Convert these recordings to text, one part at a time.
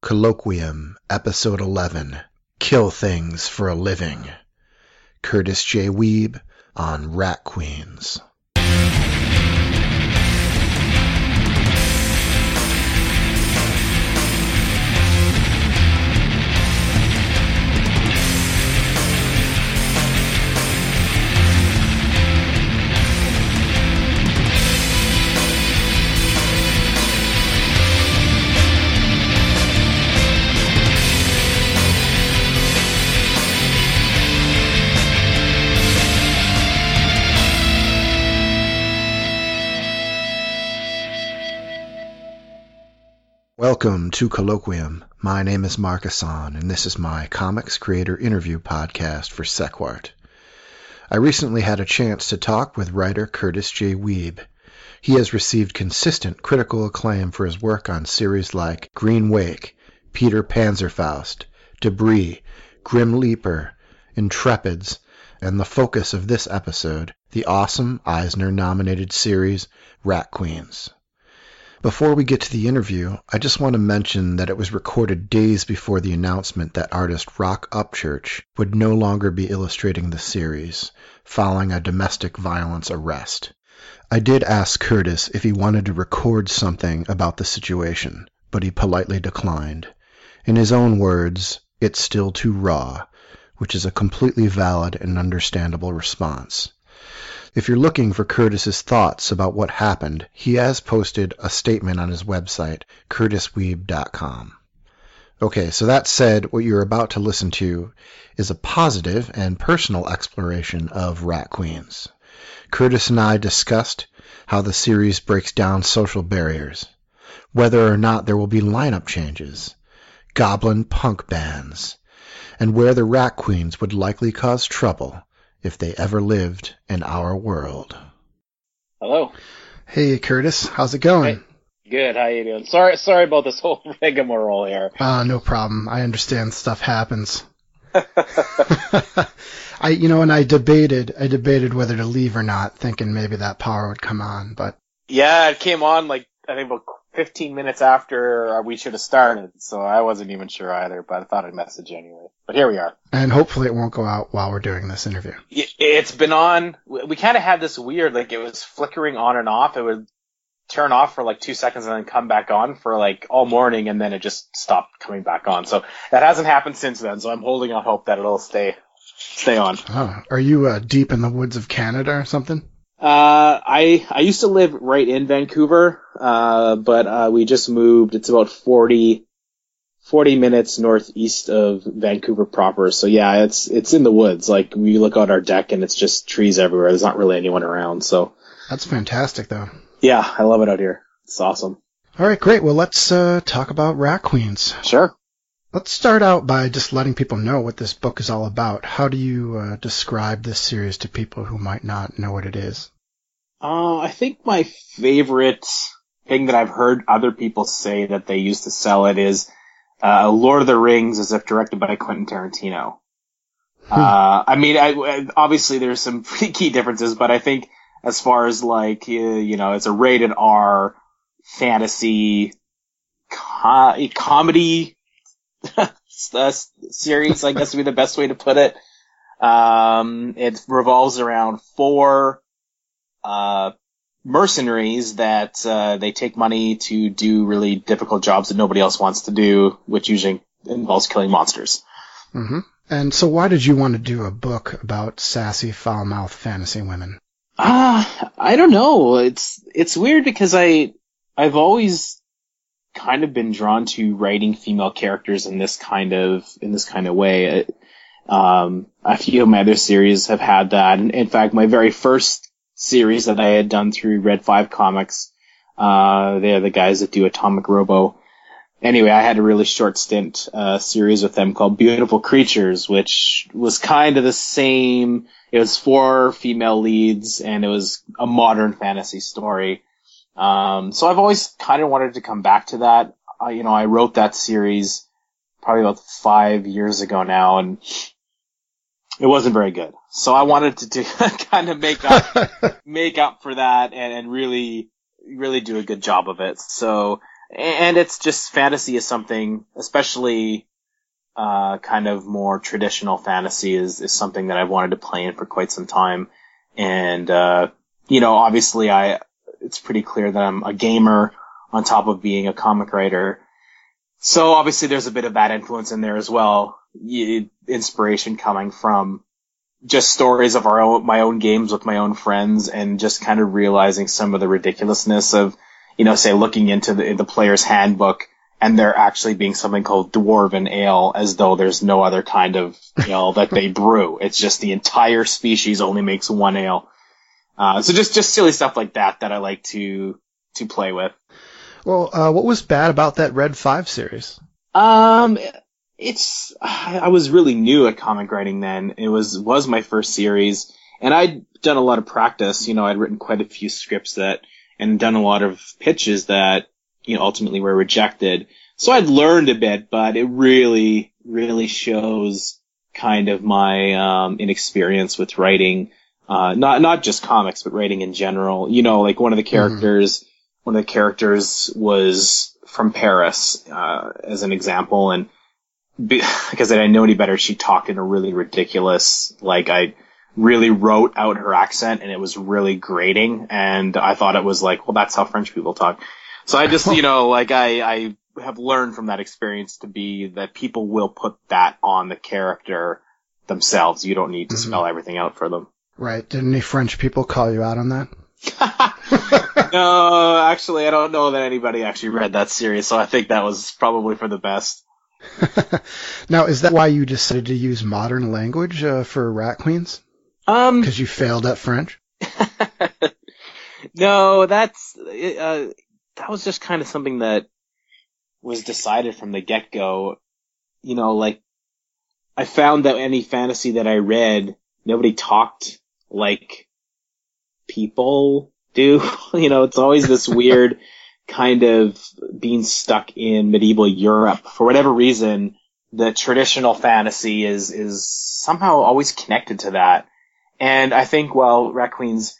Colloquium, Episode 11 Kill Things for a Living. Curtis J. Wiebe on Rat Queens. Welcome to Colloquium. My name is Mark Hassan, and this is my comics creator interview podcast for Sequart. I recently had a chance to talk with writer Curtis J. Wiebe. He has received consistent critical acclaim for his work on series like Green Wake, Peter Panzerfaust, Debris, Grim Leaper, Intrepids, and the focus of this episode, the awesome Eisner nominated series Rat Queens. Before we get to the interview, I just want to mention that it was recorded days before the announcement that artist Roc Upchurch would no longer be illustrating the series, following a domestic violence arrest. I did ask Curtis if he wanted to record something about the situation, but he politely declined. In his own words, it's still too raw, which is a completely valid and understandable response. If you're looking for Curtis's thoughts about what happened, he has posted a statement on his website, curtiswiebe.com. Okay, so that said, what you're about to listen to is a positive and personal exploration of Rat Queens. Curtis and I discussed how the series breaks down social barriers, whether or not there will be lineup changes, goblin punk bands, and where the Rat Queens would likely cause trouble if they ever lived in our world. Hello. Hey, Curtis. How's it going? Hey, good. How you doing? Sorry, sorry about this whole rigmarole here. Uh, no problem. I understand stuff happens. I, you know, and I debated, I debated whether to leave or not, thinking maybe that power would come on, but. Yeah, it came on like, I think about 15 minutes after we should have started, so I wasn't even sure either, but I thought I'd message anyway. But here we are. And hopefully it won't go out while we're doing this interview. It's been on, we kind of had this weird, like it was flickering on and off. It would turn off for like two seconds and then come back on for like all morning and then it just stopped coming back on. So that hasn't happened since then, so I'm holding out hope that it'll stay, stay on. Oh, are you uh, deep in the woods of Canada or something? Uh, I I used to live right in Vancouver, uh, but uh, we just moved. It's about 40, 40 minutes northeast of Vancouver proper. So yeah, it's it's in the woods. Like we look out our deck and it's just trees everywhere. There's not really anyone around. So that's fantastic, though. Yeah, I love it out here. It's awesome. All right, great. Well, let's uh, talk about Rat Queens. Sure. Let's start out by just letting people know what this book is all about. How do you uh, describe this series to people who might not know what it is? Uh, I think my favorite thing that I've heard other people say that they used to sell it is uh, Lord of the Rings as if directed by Quentin Tarantino. Hmm. Uh, I mean, I, obviously there's some pretty key differences, but I think as far as like, you know, it's a rated R fantasy co- comedy uh, series, I guess would be the best way to put it. Um, it revolves around four, uh, mercenaries that, uh, they take money to do really difficult jobs that nobody else wants to do, which usually involves killing monsters. Mm-hmm. And so why did you want to do a book about sassy, foul-mouthed fantasy women? Ah, uh, I don't know. It's, it's weird because I, I've always kind of been drawn to writing female characters in this kind of in this kind of way. Um, a few of my other series have had that. In fact, my very first series that I had done through Red Five Comics, uh, they're the guys that do Atomic Robo. Anyway, I had a really short stint uh, series with them called Beautiful Creatures, which was kind of the same. It was four female leads, and it was a modern fantasy story. Um, so I've always kind of wanted to come back to that. You know, I wrote that series probably about five years ago now, and it wasn't very good. So I wanted to do, kind of make up, make up for that and, and really, really do a good job of it. So and it's just fantasy is something, especially uh, kind of more traditional fantasy is is something that I've wanted to play in for quite some time, and uh, you know, obviously, I it's pretty clear that I'm a gamer on top of being a comic writer. So obviously, there's a bit of that influence in there as well. Inspiration coming from just stories of our own, my own games with my own friends and just kind of realizing some of the ridiculousness of, you know, say looking into the, the player's handbook and there actually being something called dwarven ale as though there's no other kind of ale that they brew. It's just the entire species only makes one ale. Uh, so just, just silly stuff like that that I like to, to play with. Well, uh, what was bad about that Red 5 series? Um, it's I was really new at comic writing then. It was was my first series, and I'd done a lot of practice. You know, I'd written quite a few scripts that and done a lot of pitches that you know ultimately were rejected. So I'd learned a bit, but it really really shows kind of my um, inexperience with writing. Uh, not not just comics, but writing in general. You know, like one of the mm-hmm. characters, mm-hmm. one of the characters was from Paris, uh, as an example, and because I didn't know any better, she talked in a really ridiculous, like I really wrote out her accent and it was really grating and I thought it was like, well, that's how French people talk. So I just, you know, like I, I have learned from that experience to be that people will put that on the character themselves. You don't need to mm-hmm. spell everything out for them. Right. Did any French people call you out on that? no, actually, I don't know that anybody actually read that series, so I think that was probably for the best. now, is that why you decided to use modern language uh, for Rat Queens? Um, because you failed at French. no, that's uh, that was just kind of something that was decided from the get go. You know, like I found that any fantasy that I read, nobody talked like people do. you know, it's always this weird kind of being stuck in medieval Europe. For whatever reason, the traditional fantasy is, is somehow always connected to that. And I think while Rat Queens,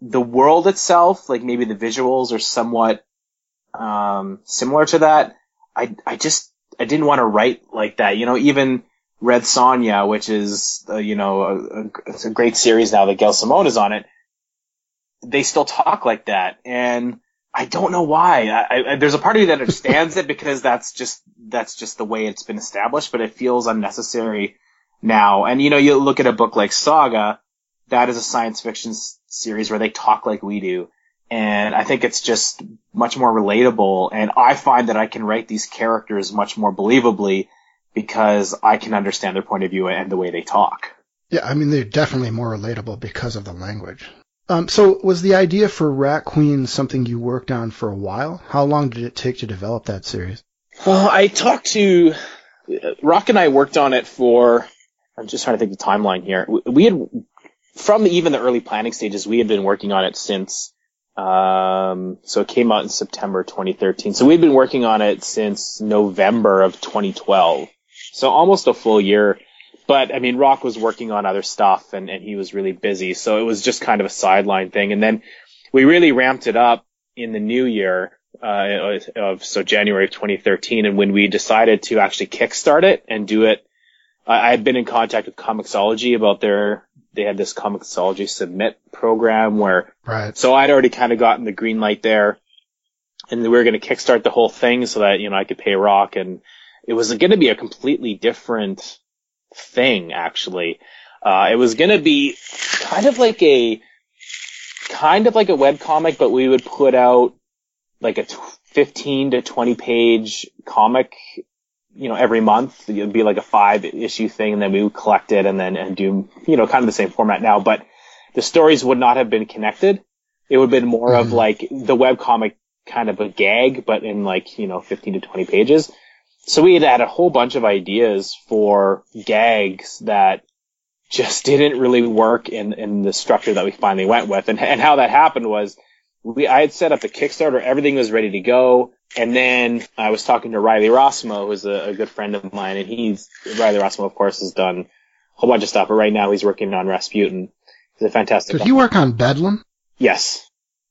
the world itself, like maybe the visuals are somewhat, um, similar to that, I, I just, I didn't want to write like that. You know, even Red Sonja, which is, uh, you know, a, a, it's a great series now that Gail Simone is on it. They still talk like that. And I don't know why. I, I, there's a part of me that understands it because that's just that's just the way it's been established, but it feels unnecessary now. And you know, you look at a book like Saga, that is a science fiction s- series where they talk like we do, and I think it's just much more relatable. And I find that I can write these characters much more believably because I can understand their point of view and the way they talk. Yeah, I mean they're definitely more relatable because of the language. Um, so was the idea for Rat Queen something you worked on for a while? How long did it take to develop that series? Well, I talked to Roc and I worked on it for. I'm just trying to think the timeline here. We had from even the early planning stages, we had been working on it since. Um, so it came out in September 2013. So we'd been working on it since November of 2012. So almost a full year but I mean, Roc was working on other stuff and, and he was really busy. So it was just kind of a sideline thing. And then we really ramped it up in the new year, uh, of, so January of 2013. And when we decided to actually kickstart it and do it, I had been in contact with Comixology about their, they had this Comixology submit program where, right. so I'd already kind of gotten the green light there and we were going to kickstart the whole thing so that, you know, I could pay Roc and it was going to be a completely different, thing, actually. Uh, it was gonna be kind of like a, kind of like a web comic, but we would put out like a t- 15 to 20 page comic, you know, every month. It would be like a five issue thing, and then we would collect it and then and do, you know, kind of the same format now, but the stories would not have been connected. It would have been more mm-hmm. of like the web comic kind of a gag, but in like, you know, 15 to 20 pages. So we had had a whole bunch of ideas for gags that just didn't really work in, in the structure that we finally went with. And, and how that happened was we, I had set up the Kickstarter, everything was ready to go. And then I was talking to Riley Rossmo, who's a, a good friend of mine, and he's, Riley Rossmo, of course, has done a whole bunch of stuff, but right now he's working on Rasputin. He's a fantastic. Did he work on Bedlam? Yes.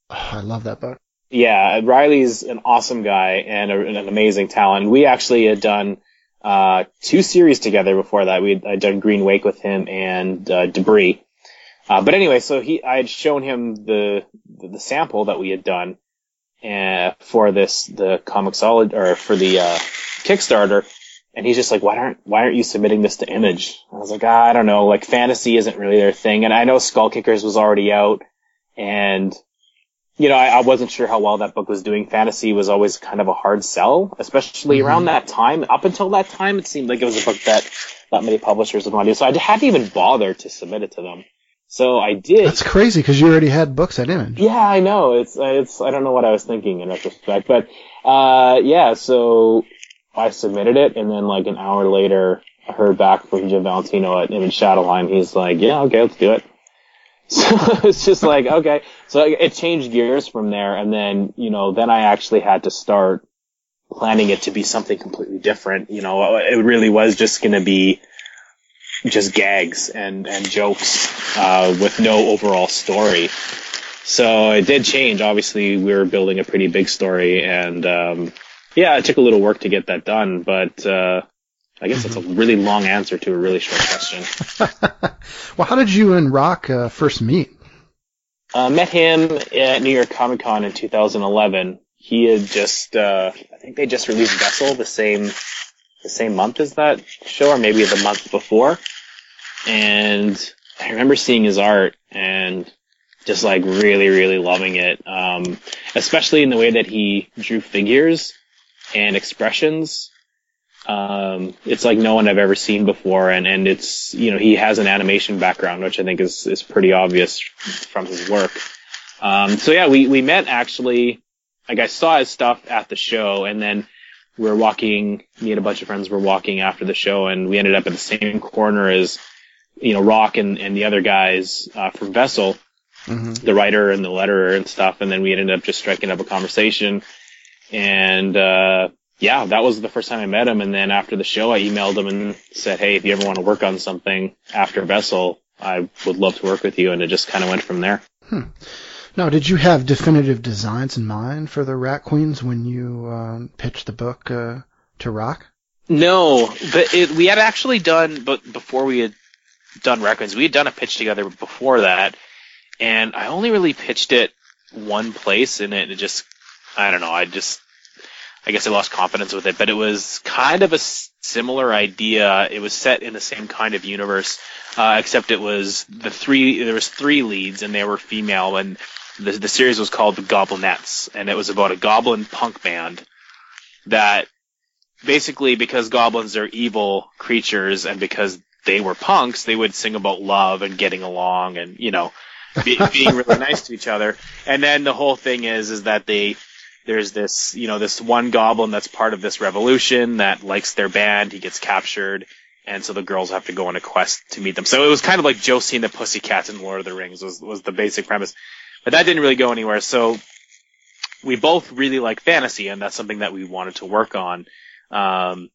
Oh, I love that book. Yeah, Riley's an awesome guy and a, an amazing talent. We actually had done uh, two series together before that. We had done Green Wake with him and uh, Debris. Uh, but anyway, so he, I had shown him the, the, sample that we had done, uh, for this, the Comixology, or for the, uh, Kickstarter. And he's just like, why aren't, why aren't you submitting this to Image? I was like, ah, I don't know, like fantasy isn't really their thing. And I know Skull Kickers was already out and, you know, I, I wasn't sure how well that book was doing. Fantasy was always kind of a hard sell, especially Mhm. around that time. Up until that time, it seemed like it was a book that not many publishers would want to do. So I hadn't even bothered to submit it to them. So I did. That's crazy because you already had books at Image. Yeah, I know. It's it's I don't know what I was thinking in retrospect, but uh yeah, so I submitted it and then like an hour later I heard back from Jim Valentino at Image Shadowline. He's like, "Yeah, okay, let's do it." So it's just like, okay. So it changed gears from there and then, you know, then I actually had to start planning it to be something completely different. You know, it really was just going to be just gags and, and jokes, uh, with no overall story. So it did change. Obviously, we were building a pretty big story, and um, yeah, it took a little work to get that done. But uh, I guess that's a really long answer to a really short question. well, how did you and Roc uh, first meet? Uh, met him at New York Comic Con in 2011. He had just, uh, I think they just released Vessel the same, the same month as that show, or maybe the month before. And I remember seeing his art and just like really, really loving it. Um, especially in the way that he drew figures and expressions. Um, it's like no one I've ever seen before, and, and it's, you know, he has an animation background, which I think is, is pretty obvious from his work. Um, so yeah, we, we met actually, like I saw his stuff at the show, and then we were walking, me and a bunch of friends were walking after the show, and we ended up at the same corner as, you know, Roc and, and the other guys, uh, from Vessel, Mm-hmm. the writer and the letterer and stuff, and then we ended up just striking up a conversation. And uh, yeah, that was the first time I met him. And then after the show, I emailed him and said, "Hey, if you ever want to work on something after Vessel, I would love to work with you." And it just kind of went from there. Now, did you have definitive designs in mind for the Rat Queens when you um, pitched the book uh, to Roc? No, but it, we had actually done, but before we had done records, we had done a pitch together before that, and I only really pitched it one place, and it, it just, I don't know, I just, I guess I lost confidence with it, but it was kind of a similar idea. It was set in the same kind of universe, uh, except it was the three, there was three leads, and they were female, and the, the series was called The Goblinettes, and it was about a goblin punk band that basically because goblins are evil creatures and because they were punks, they would sing about love and getting along and, you know, be, being really nice to each other. And then the whole thing is, is that they, there's this, you know, this one goblin that's part of this revolution that likes their band. He gets captured. And so the girls have to go on a quest to meet them. So it was kind of like Josie and the Pussycats in Lord of the Rings was, was the basic premise. But that didn't really go anywhere. So we both really like fantasy and that's something that we wanted to work on. Um,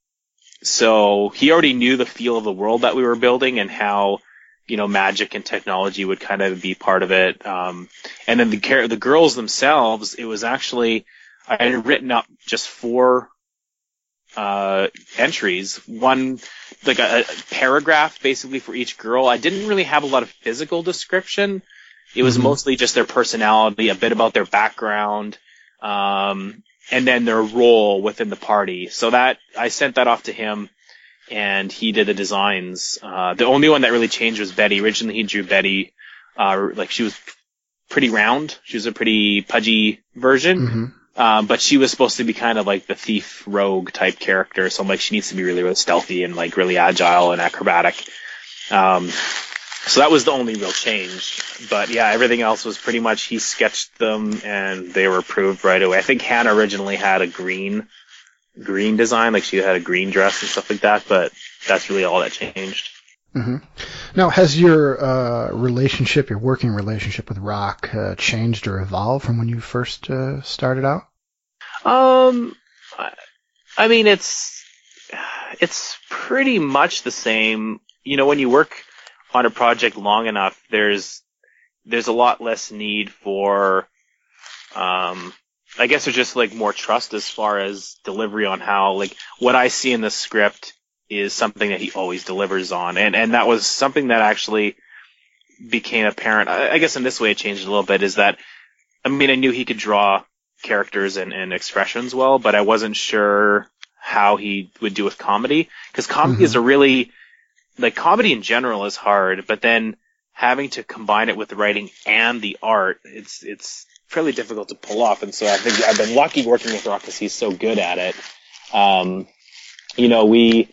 so he already knew the feel of the world that we were building and how, you know, magic and technology would kind of be part of it. Um, and then the the girls themselves, it was actually, I had written up just four, uh, entries. One, like a, a paragraph basically for each girl. I didn't really have a lot of physical description. It was Mhm. mostly just their personality, a bit about their background, um, and then their role within the party. So that I sent that off to him, and he did the designs. Uh, the only one that really changed was Betty. Originally, he drew Betty, uh, like she was pretty round. She was a pretty pudgy version, Mm-hmm. Um, but she was supposed to be kind of like the thief rogue type character. So I'm like, she needs to be really, really stealthy and like really agile and acrobatic. Um, so that was the only real change. But yeah, everything else was pretty much he sketched them and they were approved right away. I think Hannah originally had a green green design, like she had a green dress and stuff like that, but that's really all that changed. Mm-hmm. Now, has your uh, relationship, your working relationship with Roc, uh, changed or evolved from when you first uh, started out? Um, I- mean, it's it's pretty much the same. You know, when you work on a project long enough, there's there's a lot less need for um I guess there's just like more trust as far as delivery on how like what I see in the script is something that he always delivers on, and and that was something that actually became apparent. I, I guess in this way it changed a little bit. Is that I mean I knew he could draw characters and, and expressions well, but I wasn't sure how he would do with comedy because comedy mm-hmm. is a really like comedy in general is hard, but then having to combine it with the writing and the art, it's it's fairly difficult to pull off. And so I think I've been lucky working with Roc because he's so good at it. Um, you know, we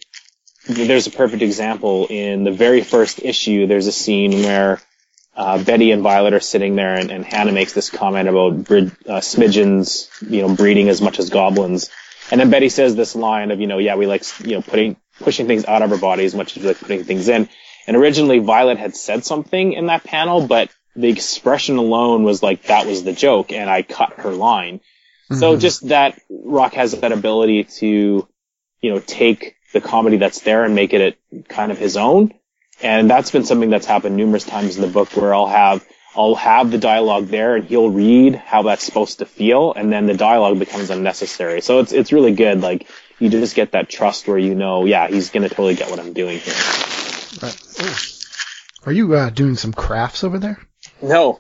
there's a perfect example in the very first issue. There's a scene where uh, Betty and Violet are sitting there, and, and Hannah makes this comment about brid- uh, smidgens, you know, breeding as much as goblins. And then Betty says this line of, you know, yeah, we like, you know, putting pushing things out of our body as much as we like putting things in. And originally Violet had said something in that panel, but the expression alone was like that was the joke, and I cut her line. Mm-hmm. So just that Roc has that ability to, you know, take the comedy that's there and make it kind of his own. And that's been something that's happened numerous times in the book where I'll have I'll have the dialogue there and he'll read how that's supposed to feel and then the dialogue becomes unnecessary. So it's it's really good. Like you just get that trust where you know, yeah, he's gonna totally get what I'm doing here. Right. Are you uh, doing some crafts over there? No.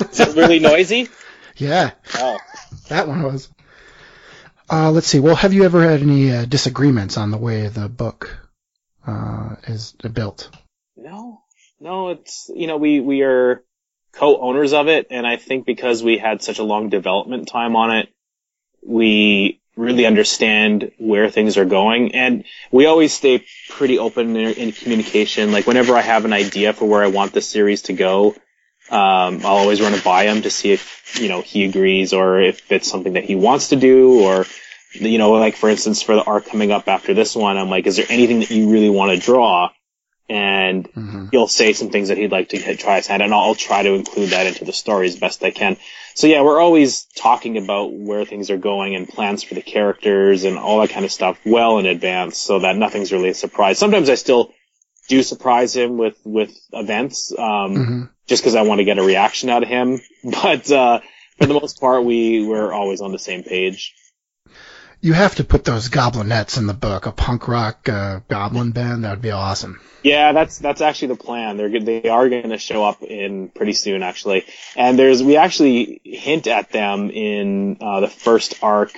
Is it really noisy? Yeah. Oh. That one was. Uh, let's see. Well, have you ever had any uh, disagreements on the way the book uh, is built? No, no. It's you know we we are co-owners of it, and I think because we had such a long development time on it, we really understand where things are going, and we always stay pretty open in, in communication. Like whenever I have an idea for where I want the series to go, um, I'll always run it by him to see if you know he agrees or if it's something that he wants to do or you know like for instance for the arc coming up after this one I'm like is there anything that you really want to draw and mm-hmm. he'll say some things that he'd like to try his hand and I'll try to include that into the story as best I can. So yeah, we're always talking about where things are going and plans for the characters and all that kind of stuff well in advance so that nothing's really a surprise. Sometimes I still do surprise him with, with events. Um, mm-hmm just because I want to get a reaction out of him. But uh, for the most part, we we're always on the same page. You have to put those goblinettes in the book, a punk rock uh, goblin band. That would be awesome. Yeah, that's that's actually the plan. They're they are going to show up in pretty soon, actually. And there's we actually hint at them in uh, the first arc.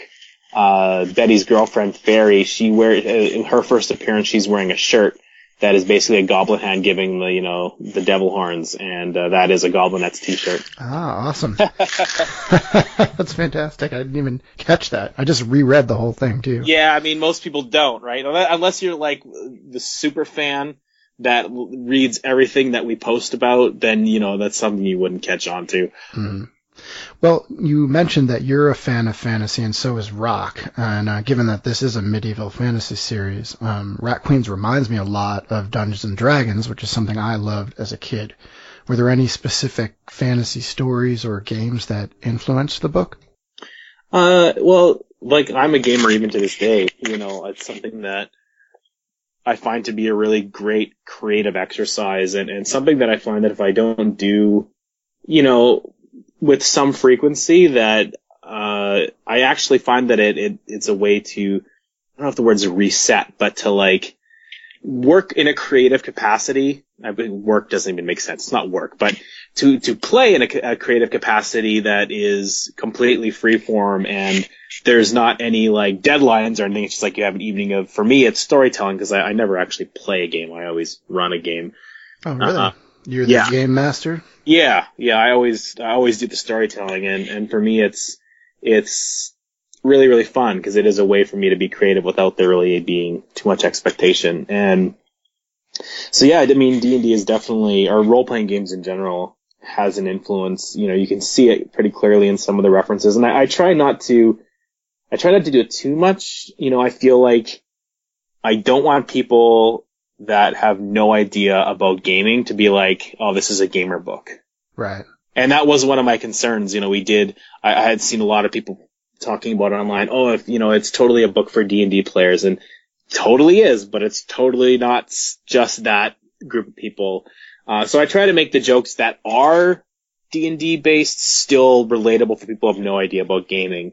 Uh, Betty's girlfriend Faerie, she wear uh, her first appearance. She's wearing a shirt that is basically a goblin hand giving the you know the devil horns, and uh, that is a Goblinette's T-shirt. Ah, awesome! That's fantastic. I didn't even catch that. I just reread the whole thing too. Yeah, I mean most people don't, right? Unless you're like the super fan that reads everything that we post about, then you know that's something you wouldn't catch on to. Mm-hmm. Well, you mentioned that you're a fan of fantasy, and so is Roc. And uh, given that this is a medieval fantasy series, um, Rat Queens reminds me a lot of Dungeons and Dragons, which is something I loved as a kid. Were there any specific fantasy stories or games that influenced the book? Uh, well, like I'm a gamer even to this day. You know, it's something that I find to be a really great creative exercise, and and something that I find that if I don't do, you know, with some frequency that uh, I actually find that it, it it's a way to I don't know if the word's reset, but to like work in a creative capacity. I mean, work doesn't even make sense. It's not work, but to to play in a, a creative capacity that is completely freeform and there's not any like deadlines or anything. It's just like you have an evening of. For me, it's storytelling because I, I never actually play a game. I always run a game. Oh, really? Uh, You're the yeah. game master. Yeah, yeah. I always I always do the storytelling, and and for me, it's it's really really fun because it is a way for me to be creative without there really being too much expectation. And so yeah, I mean D and D is definitely or role playing games in general has an influence. You know, you can see it pretty clearly in some of the references, and I, I try not to I try not to do it too much. You know, I feel like I don't want people that have no idea about gaming to be like, oh, this is a gamer book. Right. And that was one of my concerns. You know, we did, I, I had seen a lot of people talking about it online. Oh, if, you know, it's totally a book for D&D players and totally is, but it's totally not just that group of people. Uh, so I try to make the jokes that are D&D based, still relatable for people who have no idea about gaming.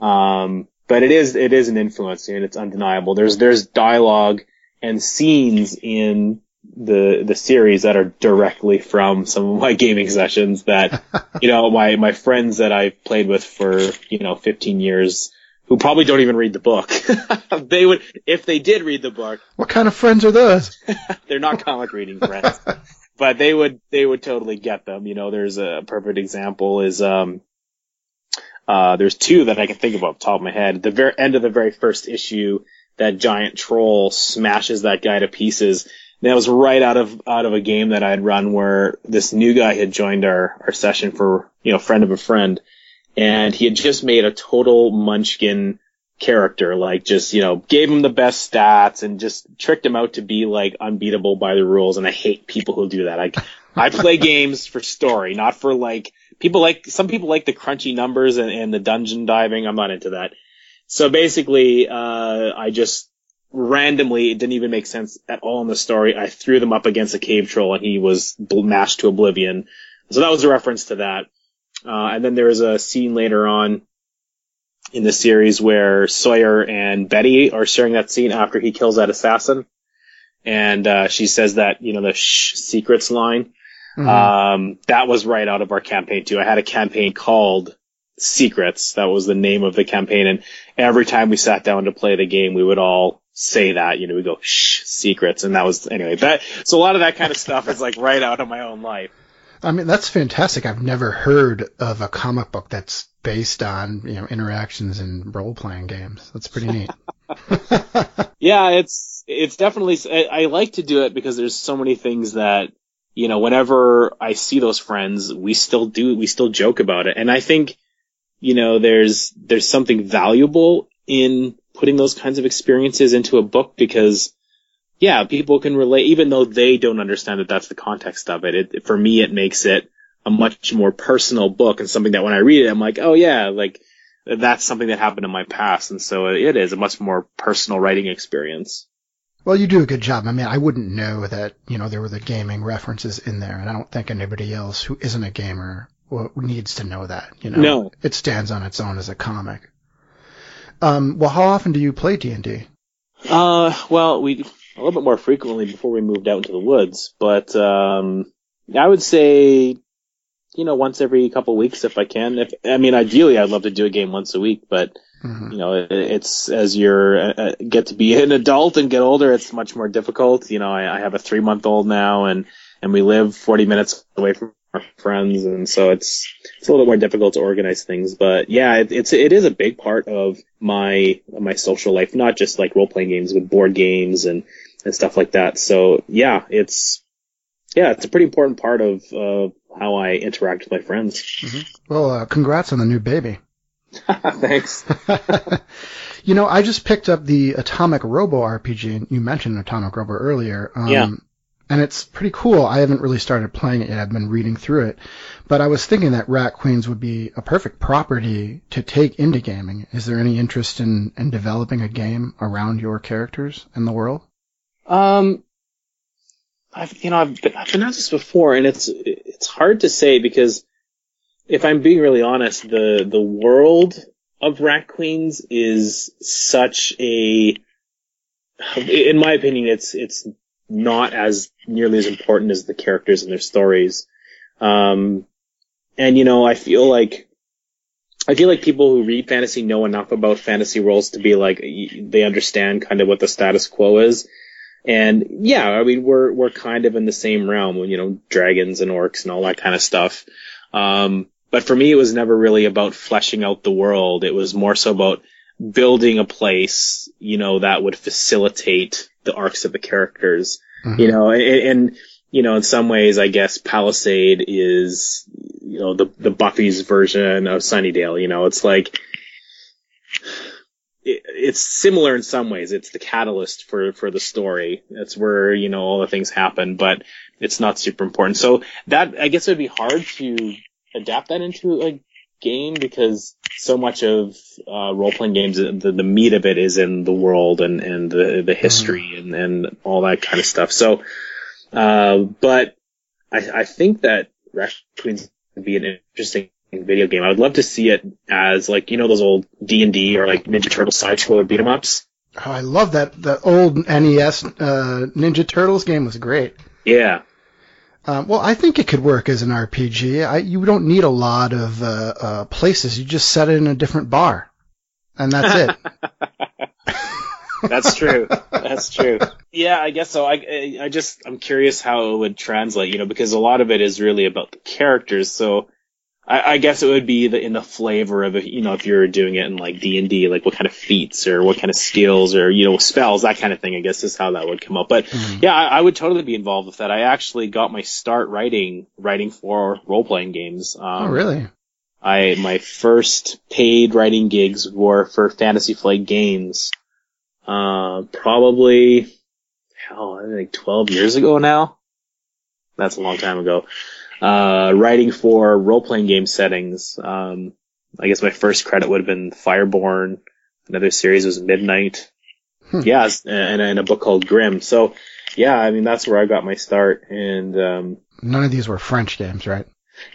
Um, but it is, it is an influence and it's undeniable. There's, there's dialogue and scenes in the, the series that are directly from some of my gaming sessions that, you know, my, my friends that I've played with for, you know, 15 years, who probably don't even read the book. they would, if they did read the book. What kind of friends are those? they're not comic reading friends, but they would, they would totally get them. You know, there's a perfect example is, um, uh, there's two that I can think of off the top of my head. At the very end of the very first issue, that giant troll smashes that guy to pieces. And that was right out of out of a game that I had run where this new guy had joined our our session for you know friend of a friend, and he had just made a total Munchkin character, like just you know gave him the best stats and just tricked him out to be like unbeatable by the rules. And I hate people who do that. Like I play games for story, not for like people like some people like the crunchy numbers and, and the dungeon diving. I'm not into that. So basically, uh, I just randomly, it didn't even make sense at all in the story. I threw them up against a cave troll and he was mashed to oblivion. So that was a reference to that. Uh, and then there was a scene later on in the series where Sawyer and Betty are sharing that scene after he kills that assassin. And, uh, she says that, you know, the shh secrets line. Mm-hmm. Um, that was right out of our campaign too. I had a campaign called Secrets. That was the name of the campaign. And every time we sat down to play the game, we would all say that, you know, we go, shh, secrets. And that was, anyway, that, so a lot of that kind of stuff is like right out of my own life. I mean, that's fantastic. I've never heard of a comic book that's based on, you know, interactions in role playing games. That's pretty neat. yeah, it's, it's definitely, I, I like to do it because there's so many things that, you know, whenever I see those friends, we still do, we still joke about it. And I think, you know, there's, there's something valuable in putting those kinds of experiences into a book because, yeah, people can relate, even though they don't understand that that's the context of it. it. For me, it makes it a much more personal book and something that when I read it, I'm like, oh yeah, like, that's something that happened in my past. And so it is a much more personal writing experience. Well, you do a good job. I mean, I wouldn't know that, you know, there were the gaming references in there, and I don't think anybody else who isn't a gamer needs to know that. You know, no. it stands on its own as a comic. Um, well, how often do you play D and D? Uh, well, we a little bit more frequently before we moved out into the woods, but um, I would say, you know, once every couple of weeks if I can. If I mean, ideally, I'd love to do a game once a week, but mm-hmm. you know, it, it's as you're uh, get to be an adult and get older, it's much more difficult. You know, I, I have a three month old now, and and we live 40 minutes away from our friends, and so it's it's a little bit more difficult to organize things. But yeah, it, it's it is a big part of my my social life, not just like role playing games, but board games and and stuff like that. So yeah, it's yeah, it's a pretty important part of uh, how I interact with my friends. Mm-hmm. Well, uh, congrats on the new baby. Thanks. you know, I just picked up the Atomic Robo RPG. You mentioned Atomic Robo earlier. Um, yeah and it's pretty cool. I haven't really started playing it yet. I've been reading through it, but I was thinking that Rat Queens would be a perfect property to take into gaming. Is there any interest in, in developing a game around your characters and the world? Um, I've, you know, I've been, I've been asked this before and it's, it's hard to say because if I'm being really honest, the, the world of Rat Queens is such a, in my opinion, it's, it's not as nearly as important as the characters and their stories. Um, and you know, I feel like, I feel like people who read fantasy know enough about fantasy worlds to be like, they understand kind of what the status quo is. And yeah, I mean, we're, we're kind of in the same realm, you know, dragons and orcs and all that kind of stuff. Um, but for me, it was never really about fleshing out the world. It was more so about building a place, you know, that would facilitate the arcs of the characters, mm-hmm. you know, and, and, you know, in some ways, I guess Palisade is, you know, the, the Buffy's version of Sunnydale, you know, it's like, it, it's similar in some ways. It's the catalyst for, for the story. That's where, you know, all the things happen, but it's not super important. So that, I guess it would be hard to adapt that into a game because so much of uh, role playing games, the, the meat of it is in the world and, and the, the history mm. and, and all that kind of stuff. So, uh, but I, I think that Rat Queens would be an interesting video game. I would love to see it as like you know those old D and D or like Ninja Turtle side scroller beat 'em ups. Oh, I love that. The old NES uh, Ninja Turtles game was great. Yeah. Um, well, I think it could work as an RPG. I, you don't need a lot of uh, uh, places. You just set it in a different bar, and that's it. That's true. That's true. Yeah, I guess so. I I just I'm curious how it would translate, you know, because a lot of it is really about the characters. So I, I guess it would be the, in the flavor of you know, if you're doing it in like D and D, like what kind of feats or what kind of skills or you know spells, that kind of thing. I guess is how that would come up. But Mhm. yeah, I, I would totally be involved with that. I actually got my start writing writing for role playing games. Um, oh, really? I my first paid writing gigs were for Fantasy Flight Games. Uh, probably hell, I think twelve years ago now. That's a long time ago. Uh, writing for role playing game settings. Um, I guess my first credit would have been Fireborn. Another series was Midnight. Hmm. Yeah, and, and a book called Grimm. So, yeah, I mean that's where I got my start. And um, None of these were French games, right?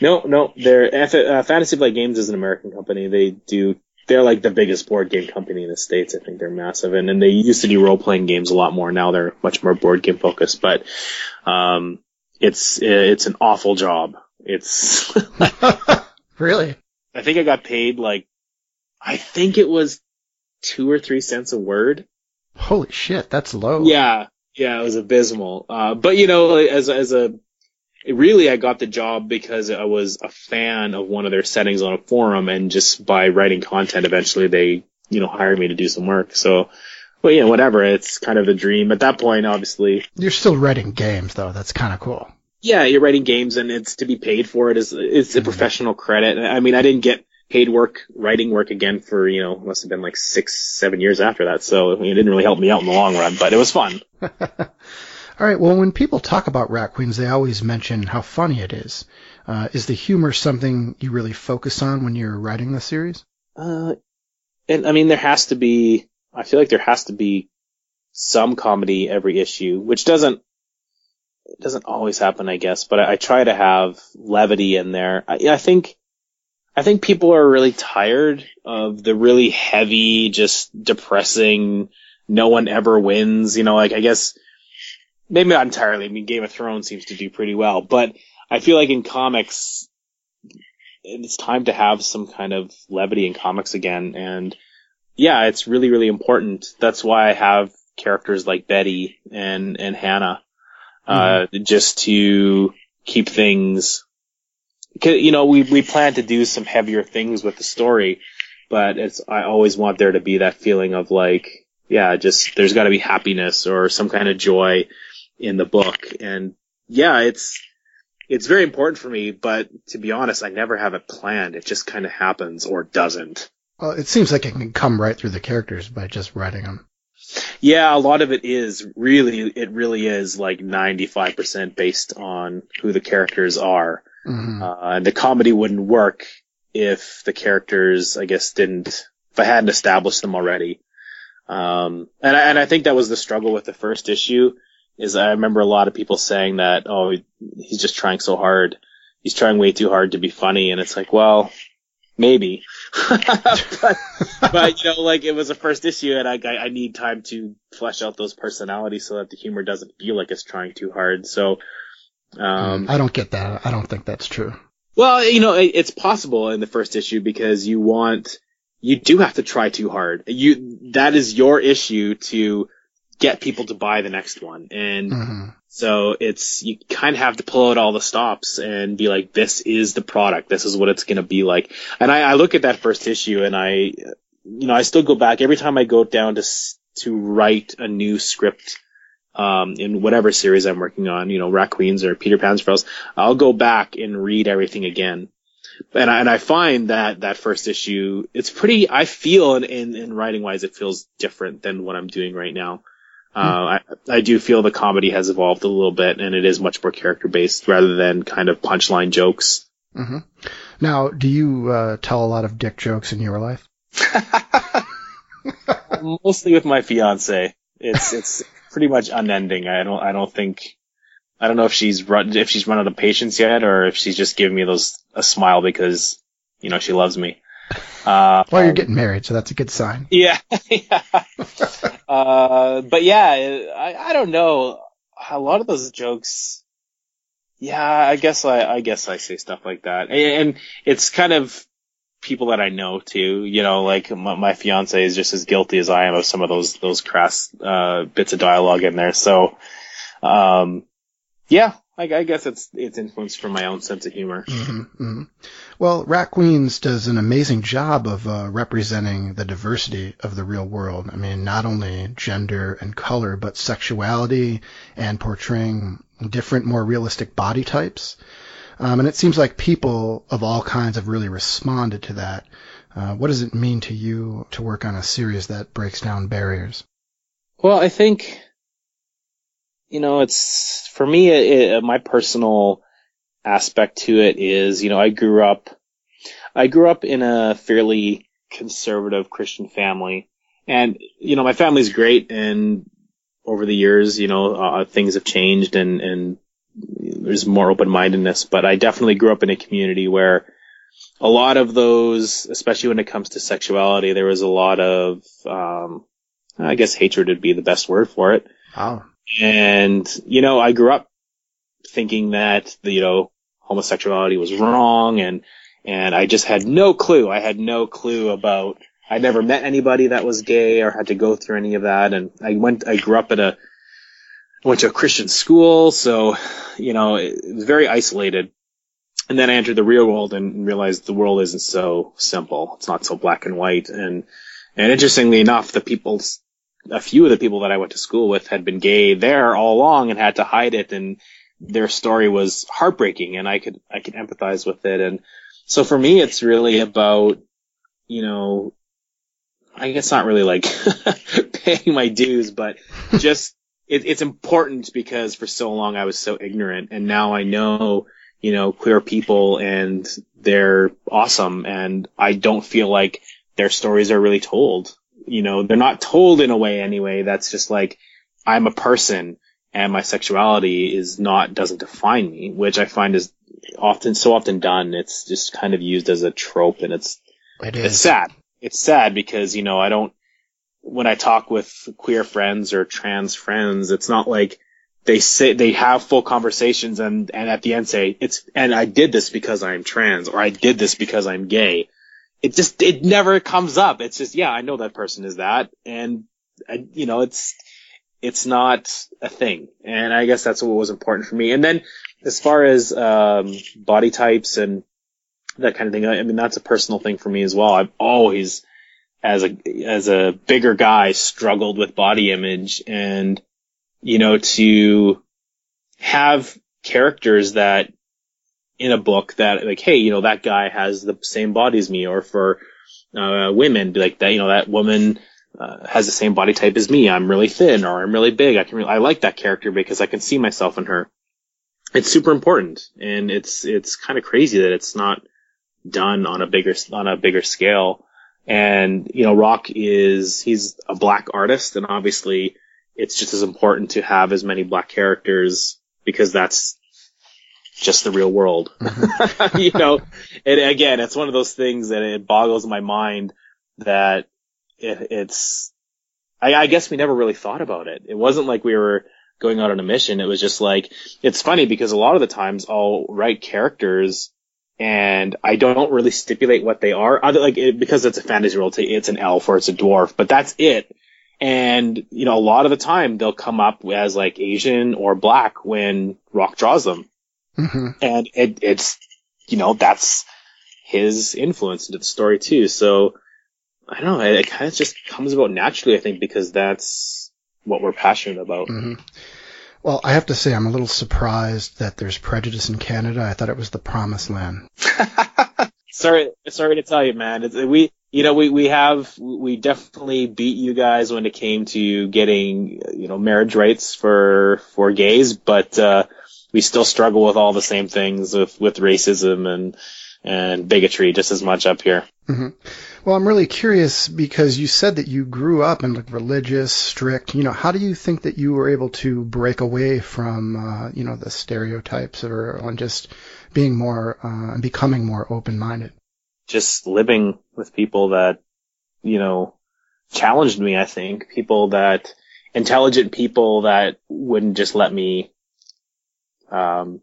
no, no, they're F- uh, Fantasy Flight Games is an American company. They do they're like the biggest board game company in the states. I think they're massive, and and they used to do role playing games a lot more. Now they're much more board game focused, but um, it's it's an awful job. It's really? I think I got paid like I think it was two or three cents a word. Holy shit, that's low. Yeah, yeah, it was abysmal. Uh, but you know, as as a really, I got the job because I was a fan of one of their settings on a forum, and just by writing content, eventually they you know hired me to do some work. So, well, yeah, whatever. It's kind of a dream. At that point, obviously, You're still writing games, though. That's kind of cool. yeah, you're writing games, and it's to be paid for it is it's a Mhm. professional credit. I mean, I didn't get paid work writing work again for you know must have been like six seven years after that. So it didn't really help me out in the long run, but it was fun. All right. Well, when people talk about Rat Queens, they always mention how funny it is. Uh, is the humor something you really focus on when you're writing the series? Uh, and I mean, there has to be. I feel like there has to be some comedy every issue, which doesn't it doesn't always happen, I guess. But I, I try to have levity in there. I, I think I think people are really tired of the really heavy, just depressing. No one ever wins. You know, like I guess maybe not entirely. I mean, Game of Thrones seems to do pretty well, but I feel like in comics, it's time to have some kind of levity in comics again. And yeah, it's really, really important. That's why I have characters like Betty and, and Hannah, uh, just to keep things, you know, we, we plan to do some heavier things with the story, but it's, I always want there to be that feeling of like, yeah, just, there's gotta be happiness or some kind of joy in the book. And yeah, it's, it's very important for me, but to be honest, I never have it planned. It just kind of happens or doesn't. Well, it seems like it can come right through the characters by just writing them. Yeah, a lot of it is really, it really is like 95% based on who the characters are. hmm Uh, and the comedy wouldn't work if the characters, I guess, didn't, if I hadn't established them already. Um, and I, and I think that was the struggle with the first issue is I remember a lot of people saying that, oh, he's just trying so hard. He's trying way too hard to be funny. And it's like, well, maybe. But, but, you know, like it was a first issue and I, I, I need time to flesh out those personalities so that the humor doesn't feel like it's trying too hard. So, um, I don't get that. I don't think that's true. well, you know, it, it's possible in the first issue because you want, you do have to try too hard. You, that is your issue to get people to buy the next one. And hmm so it's, you kind of have to pull out all the stops and be like, this is the product. This is what it's going to be like. And I, I look at that first issue and I, you know, I still go back every time I go down to, to write a new script, um, in whatever series I'm working on, you know, Rat Queens or Peter Panzerfaust, I'll go back and read everything again. And I, and I find that that first issue, it's pretty, I feel in, in, in writing wise, it feels different than what I'm doing right now. Uh, I, I do feel the comedy has evolved a little bit and it is much more character based rather than kind of punchline jokes. hmm Now, do you uh, tell a lot of dick jokes in your life? Mostly with my fiance. It's, it's pretty much unending. I don't, I don't think I don't know if she's run if she's run out of patience yet, or if she's just giving me those a smile because you know she loves me. Uh, well, you're um, getting married, so that's a good sign. Yeah, yeah. uh, but yeah, I, I don't know. A lot of those jokes. Yeah, I guess I, I guess I say stuff like that, and, and it's kind of people that I know too. You know, like my, my, fiance is just as guilty as I am of some of those those crass uh, bits of dialogue in there. So, um, yeah, I, I, guess it's it's influenced from my own sense of humor. Mm-hmm, mm-hmm. Well, Rat Queens does an amazing job of uh, representing the diversity of the real world. I mean, not only gender and color, but sexuality and portraying different, more realistic body types. Um, and it seems like people of all kinds have really responded to that. Uh, what does it mean to you to work on a series that breaks down barriers? Well, I think, you know, it's, for me, it, it, my personal aspect to it is, you know, I grew up, I grew up in a fairly conservative Christian family. And, you know, my family's great and over the years, you know, uh, things have changed and, and there's more open mindedness, but I definitely grew up in a community where a lot of those, especially when it comes to sexuality, there was a lot of, um, I guess hatred would be the best word for it. Wow. And, you know, I grew up thinking that, you know, homosexuality was wrong and, and I just had no clue. I had no clue about, I never met anybody that was gay or had to go through any of that. And I went, I grew up at a, went to a Christian school, so you know it was very isolated. And then I entered the real world and realized the world isn't so simple. It's not so black and white. And and interestingly enough, the people, a few of the people that I went to school with had been gay there all along and had to hide it. And their story was heartbreaking, and I could I could empathize with it. And so for me, it's really about you know I guess not really like paying my dues, but just it, it's important because for so long I was so ignorant and now I know, you know, queer people and they're awesome and I don't feel like their stories are really told. You know, they're not told in a way anyway that's just like, I'm a person and my sexuality is not, doesn't define me, which I find is often, so often done. It's just kind of used as a trope and it's, it is. it's sad. It's sad because, you know, I don't, when I talk with queer friends or trans friends, it's not like they say they have full conversations and and at the end say it's and I did this because I'm trans or I did this because I'm gay. It just it never comes up. It's just yeah, I know that person is that and I, you know it's it's not a thing. And I guess that's what was important for me. And then as far as um, body types and that kind of thing, I mean that's a personal thing for me as well. I've always as a as a bigger guy struggled with body image and you know to have characters that in a book that like hey you know that guy has the same body as me or for uh, women like that you know that woman uh, has the same body type as me. I'm really thin or I'm really big. I can really, I like that character because I can see myself in her. It's super important and it's it's kind of crazy that it's not done on a bigger on a bigger scale. And, you know, Roc is, he's a black artist and obviously it's just as important to have as many black characters because that's just the real world. You know, and again, it's one of those things that it boggles my mind that it, it's, I, I guess we never really thought about it. It wasn't like we were going out on a mission. It was just like, it's funny because a lot of the times I'll write characters and I don't really stipulate what they are. Other like it, because it's a fantasy world, it's an elf or it's a dwarf, but that's it. And you know, a lot of the time they'll come up as like Asian or black when Roc draws them, mm-hmm. and it, it's you know that's his influence into the story too. So I don't know, it, it kind of just comes about naturally, I think, because that's what we're passionate about. Mm-hmm. Well, I have to say, I'm a little surprised that there's prejudice in Canada. I thought it was the promised land. sorry, sorry to tell you, man. It's, we, you know, we, we have, we definitely beat you guys when it came to getting, you know, marriage rights for, for gays, but, uh, we still struggle with all the same things with, with racism and, and bigotry just as much up here. Mm-hmm. Well, I'm really curious because you said that you grew up in like religious, strict. You know, how do you think that you were able to break away from, uh, you know, the stereotypes or on just being more uh, and becoming more open-minded? Just living with people that, you know, challenged me. I think people that intelligent people that wouldn't just let me, um,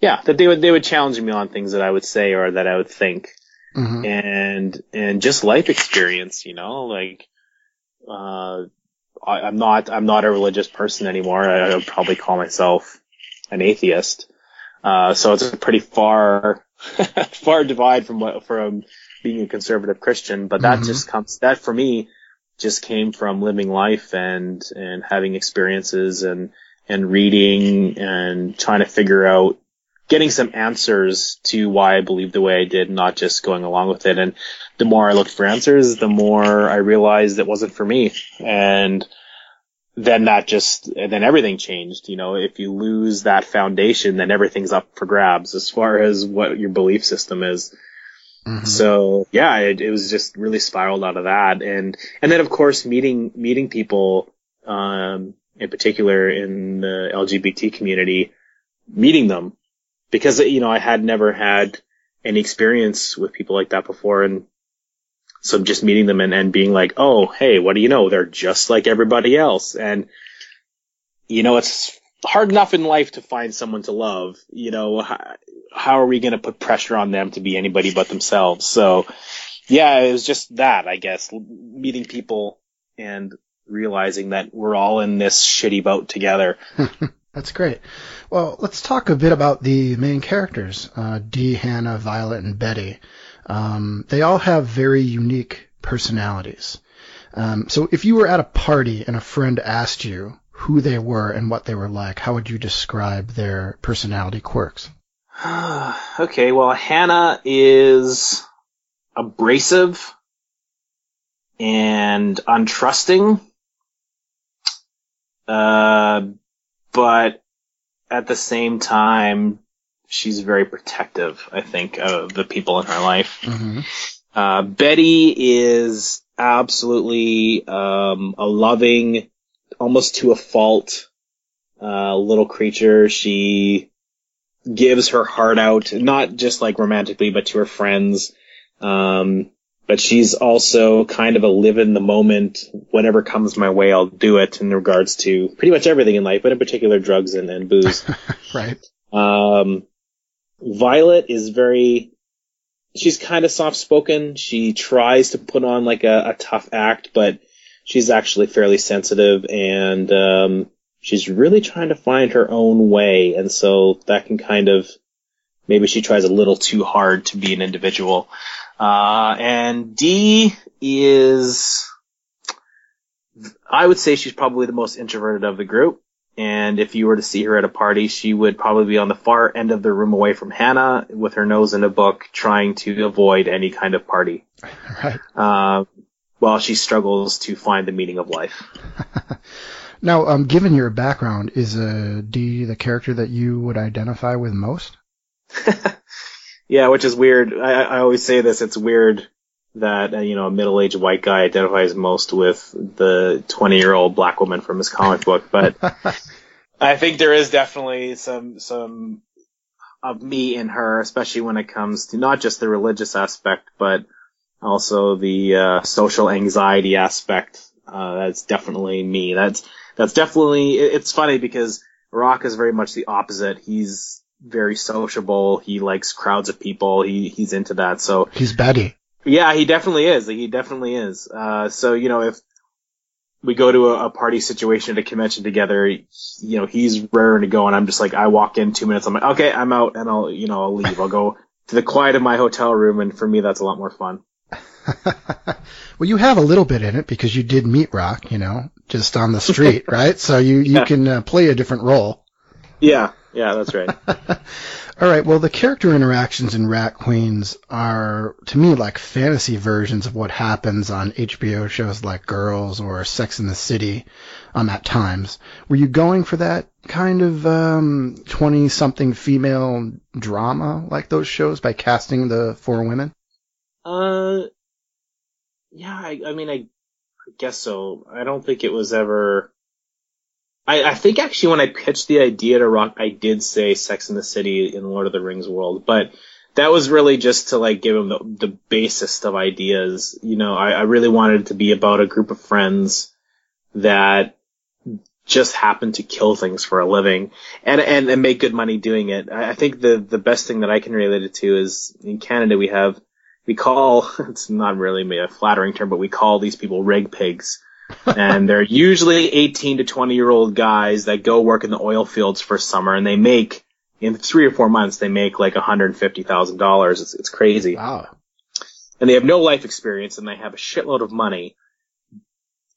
yeah, that they would they would challenge me on things that I would say or that I would think mm-hmm. and and just life experience, you know, like uh, I, am not I'm not a religious person anymore. I, I would probably call myself an atheist. Uh, so it's a pretty far far divide from what from being a conservative Christian, but that mm-hmm. just comes that for me just came from living life and and having experiences and and reading and trying to figure out getting some answers to why I believe the way I did, not just going along with it. And the more I looked for answers, the more I realized it wasn't for me. And then that just, then everything changed. You know, if you lose that foundation, then everything's up for grabs as far as what your belief system is. Mm-hmm. So yeah, it, it, was just really spiraled out of that. And, and then of course meeting, meeting people, um, in particular in the LGBT community, meeting them because you know I had never had any experience with people like that before, and so just meeting them and, and being like, oh, hey, what do you know? They're just like everybody else, and you know it's hard enough in life to find someone to love. You know, how, how are we going to put pressure on them to be anybody but themselves? So, yeah, it was just that, I guess, meeting people and realizing that we're all in this shitty boat together. That's great. Well, let's talk a bit about the main characters, uh, Dee, Hannah, Violet, and Betty. Um, they all have very unique personalities. Um, so if you were at a party and a friend asked you who they were and what they were like, how would you describe their personality quirks? okay, well, Hannah is abrasive and untrusting. Uh, but at the same time, she's very protective, I think, of the people in her life. Mm-hmm. Uh, Betty is absolutely um, a loving, almost to a fault, uh, little creature. She gives her heart out, not just like romantically, but to her friends. Um, but she's also kind of a live in the moment. Whatever comes my way, I'll do it in regards to pretty much everything in life, but in particular drugs and, and booze. right. Um, Violet is very, she's kind of soft spoken. She tries to put on like a, a, tough act, but she's actually fairly sensitive and, um, she's really trying to find her own way. And so that can kind of, maybe she tries a little too hard to be an individual. Uh, and Dee is, I would say she's probably the most introverted of the group. And if you were to see her at a party, she would probably be on the far end of the room away from Hannah with her nose in a book trying to avoid any kind of party. Right. Uh, while she struggles to find the meaning of life. now, um, given your background, is uh, Dee the character that you would identify with most? Yeah, which is weird. I, I always say this. It's weird that uh, you know a middle-aged white guy identifies most with the 20-year-old black woman from his comic book, but I think there is definitely some some of me in her, especially when it comes to not just the religious aspect, but also the uh, social anxiety aspect. Uh, that's definitely me. That's that's definitely. It's funny because Roc is very much the opposite. He's very sociable. He likes crowds of people. He he's into that. So he's Betty. Yeah, he definitely is. He definitely is. Uh, so you know, if we go to a, a, party situation at a convention together, you know, he's raring to go, and I'm just like, I walk in two minutes, I'm like, okay, I'm out, and I'll you know I'll leave. I'll go to the quiet of my hotel room, and for me, that's a lot more fun. well, you have a little bit in it because you did meet Roc, you know, just on the street, right? So you you yeah. can uh, play a different role. Yeah, yeah, that's right. All right. Well, the character interactions in Rat Queens are, to me, like fantasy versions of what happens on HBO shows like Girls or Sex in the City. Um, at times, were you going for that kind of um, twenty-something female drama like those shows by casting the four women? Uh, Yeah, I, I mean, I, I guess so. I don't think it was ever. I, I think actually when I pitched the idea to Roc, I did say Sex in the City in Lord of the Rings world, but that was really just to like give him the, the basest of ideas. You know, I, I really wanted it to be about a group of friends that just happen to kill things for a living and, and, and make good money doing it. I, I think the, the best thing that I can relate it to is in Canada we have, we call, it's not really a flattering term, but we call these people rig pigs. And they're usually 18 to 20 year old guys that go work in the oil fields for summer and they make, in three or four months, they make like $150,000. It's, it's crazy. Wow. And they have no life experience and they have a shitload of money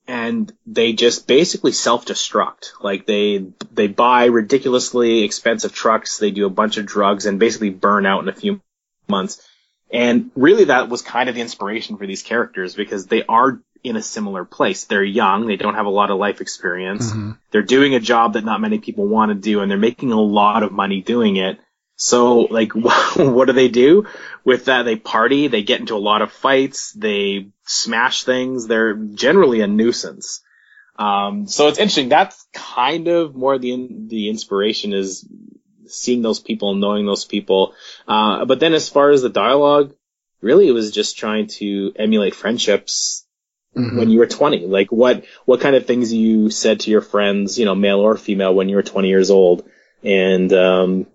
and they just basically self-destruct. Like they they buy ridiculously expensive trucks, they do a bunch of drugs, and basically burn out in a few months. And really, that was kind of the inspiration for these characters because they are in a similar place. They're young, they don't have a lot of life experience. Mm-hmm. They're doing a job that not many people want to do, and they're making a lot of money doing it. So, like, what do they do with that? They party, they get into a lot of fights, they smash things. They're generally a nuisance. Um, so it's interesting. That's kind of more the the inspiration is seeing those people, knowing those people. Uh, but then as far as the dialogue, really it was just trying to emulate friendships Mhm. when you were 20. Like what, what kind of things you said to your friends, you know, male or female when you were 20 years old. And, um,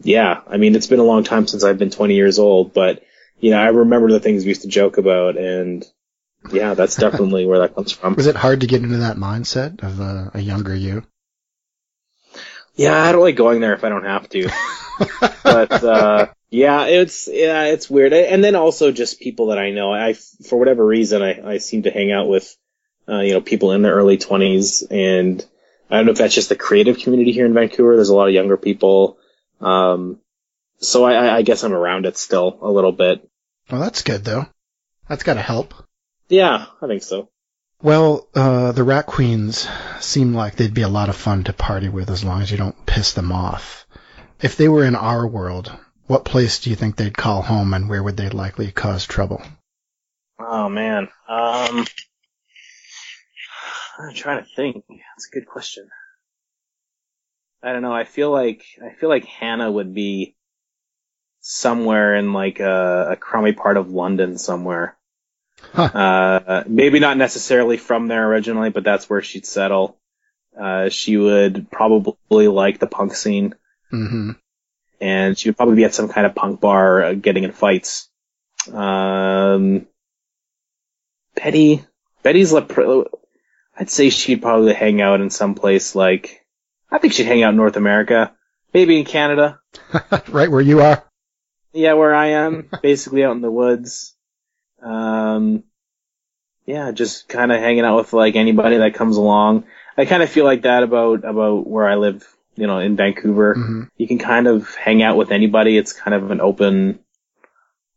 yeah, I mean, it's been a long time since I've been 20 years old, but, you know, I remember the things we used to joke about and yeah, that's definitely where that comes from. Was it hard to get into that mindset of uh, a younger you? Yeah, I don't like going there if I don't have to. but uh yeah, it's yeah, it's weird. And then also just people that I know. I for whatever reason I I seem to hang out with uh you know people in their early 20s and I don't know if that's just the creative community here in Vancouver. There's a lot of younger people. Um so I I guess I'm around it still a little bit. well, that's good though. That's got to help. Yeah, I think so. Well, uh, the Rat Queens seem like they'd be a lot of fun to party with as long as you don't piss them off. If they were in our world, what place do you think they'd call home and where would they likely cause trouble? Oh man. Um I'm trying to think. That's a good question. I don't know. I feel like I feel like Hannah would be somewhere in like a, a crummy part of London somewhere. Huh. Uh, maybe not necessarily from there originally, but that's where she'd settle. Uh, she would probably like the punk scene, Mm-hmm. And she would probably be at some kind of punk bar uh, getting in fights. Um, Betty, Betty's like—I'd say she'd probably hang out in some place like, I think she'd hang out in North America, maybe in Canada. right where you are. Yeah, where I am, basically out in the woods. Um, yeah, just kind of hanging out with like anybody that comes along. I kind of feel like that about about where I live, you know, in Vancouver. hmm You can kind of hang out with anybody. It's kind of an open,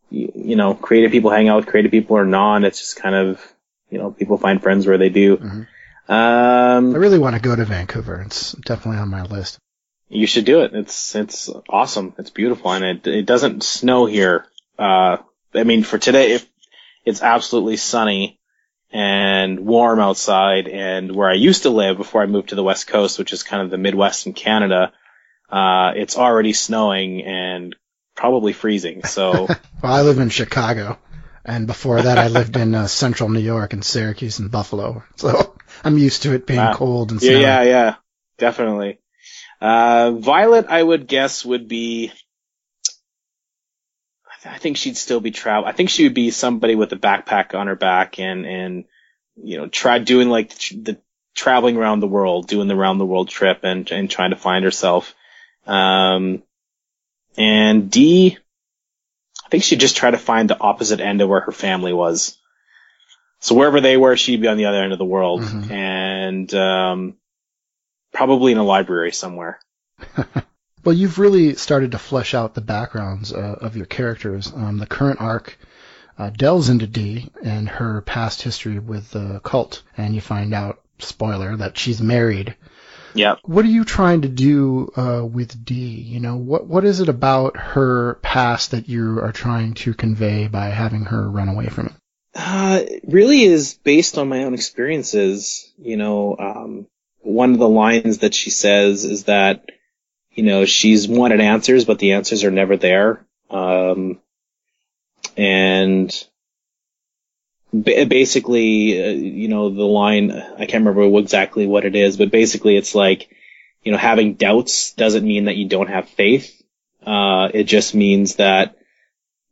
you, you know, creative people hang out with creative people or non. It's just kind of, you know, people find friends where they do. Mhm. Um, I really want to go to Vancouver. It's definitely on my list. You should do it. It's it's awesome. It's beautiful, and it it doesn't snow here. Uh, I mean, for today, if it's absolutely sunny and warm outside, and where I used to live before I moved to the west coast, which is kind of the Midwest in Canada, uh, it's already snowing and probably freezing. So Well, I live in Chicago, and before that, I lived in uh, central New York and Syracuse and Buffalo. So I'm used to it being Wow. cold and yeah, yeah, yeah, definitely. Uh, Violet, I would guess would be. I think she'd still be travel. I think she would be somebody with a backpack on her back and and you know try doing like the, the traveling around the world, doing the round the world trip and and trying to find herself. Um, and Dee, I think she'd just try to find the opposite end of where her family was. So wherever they were, she'd be on the other end of the world, Mhm. and um, probably in a library somewhere. Well, you've really started to flesh out the backgrounds uh, of your characters. Um, the current arc uh, delves into Dee and her past history with the cult, and you find out, spoiler, that she's married. Yep. What are you trying to do uh, with Dee? You know, what what is it about her past that you are trying to convey by having her run away from it? Uh, it really is based on my own experiences. You know, um, one of the lines that she says is that, you know, she's wanted answers, but the answers are never there. Um, and basically, uh, you know, the line, I can't remember exactly what it is, but basically it's like, you know, having doubts doesn't mean that you don't have faith. Uh, it just means that,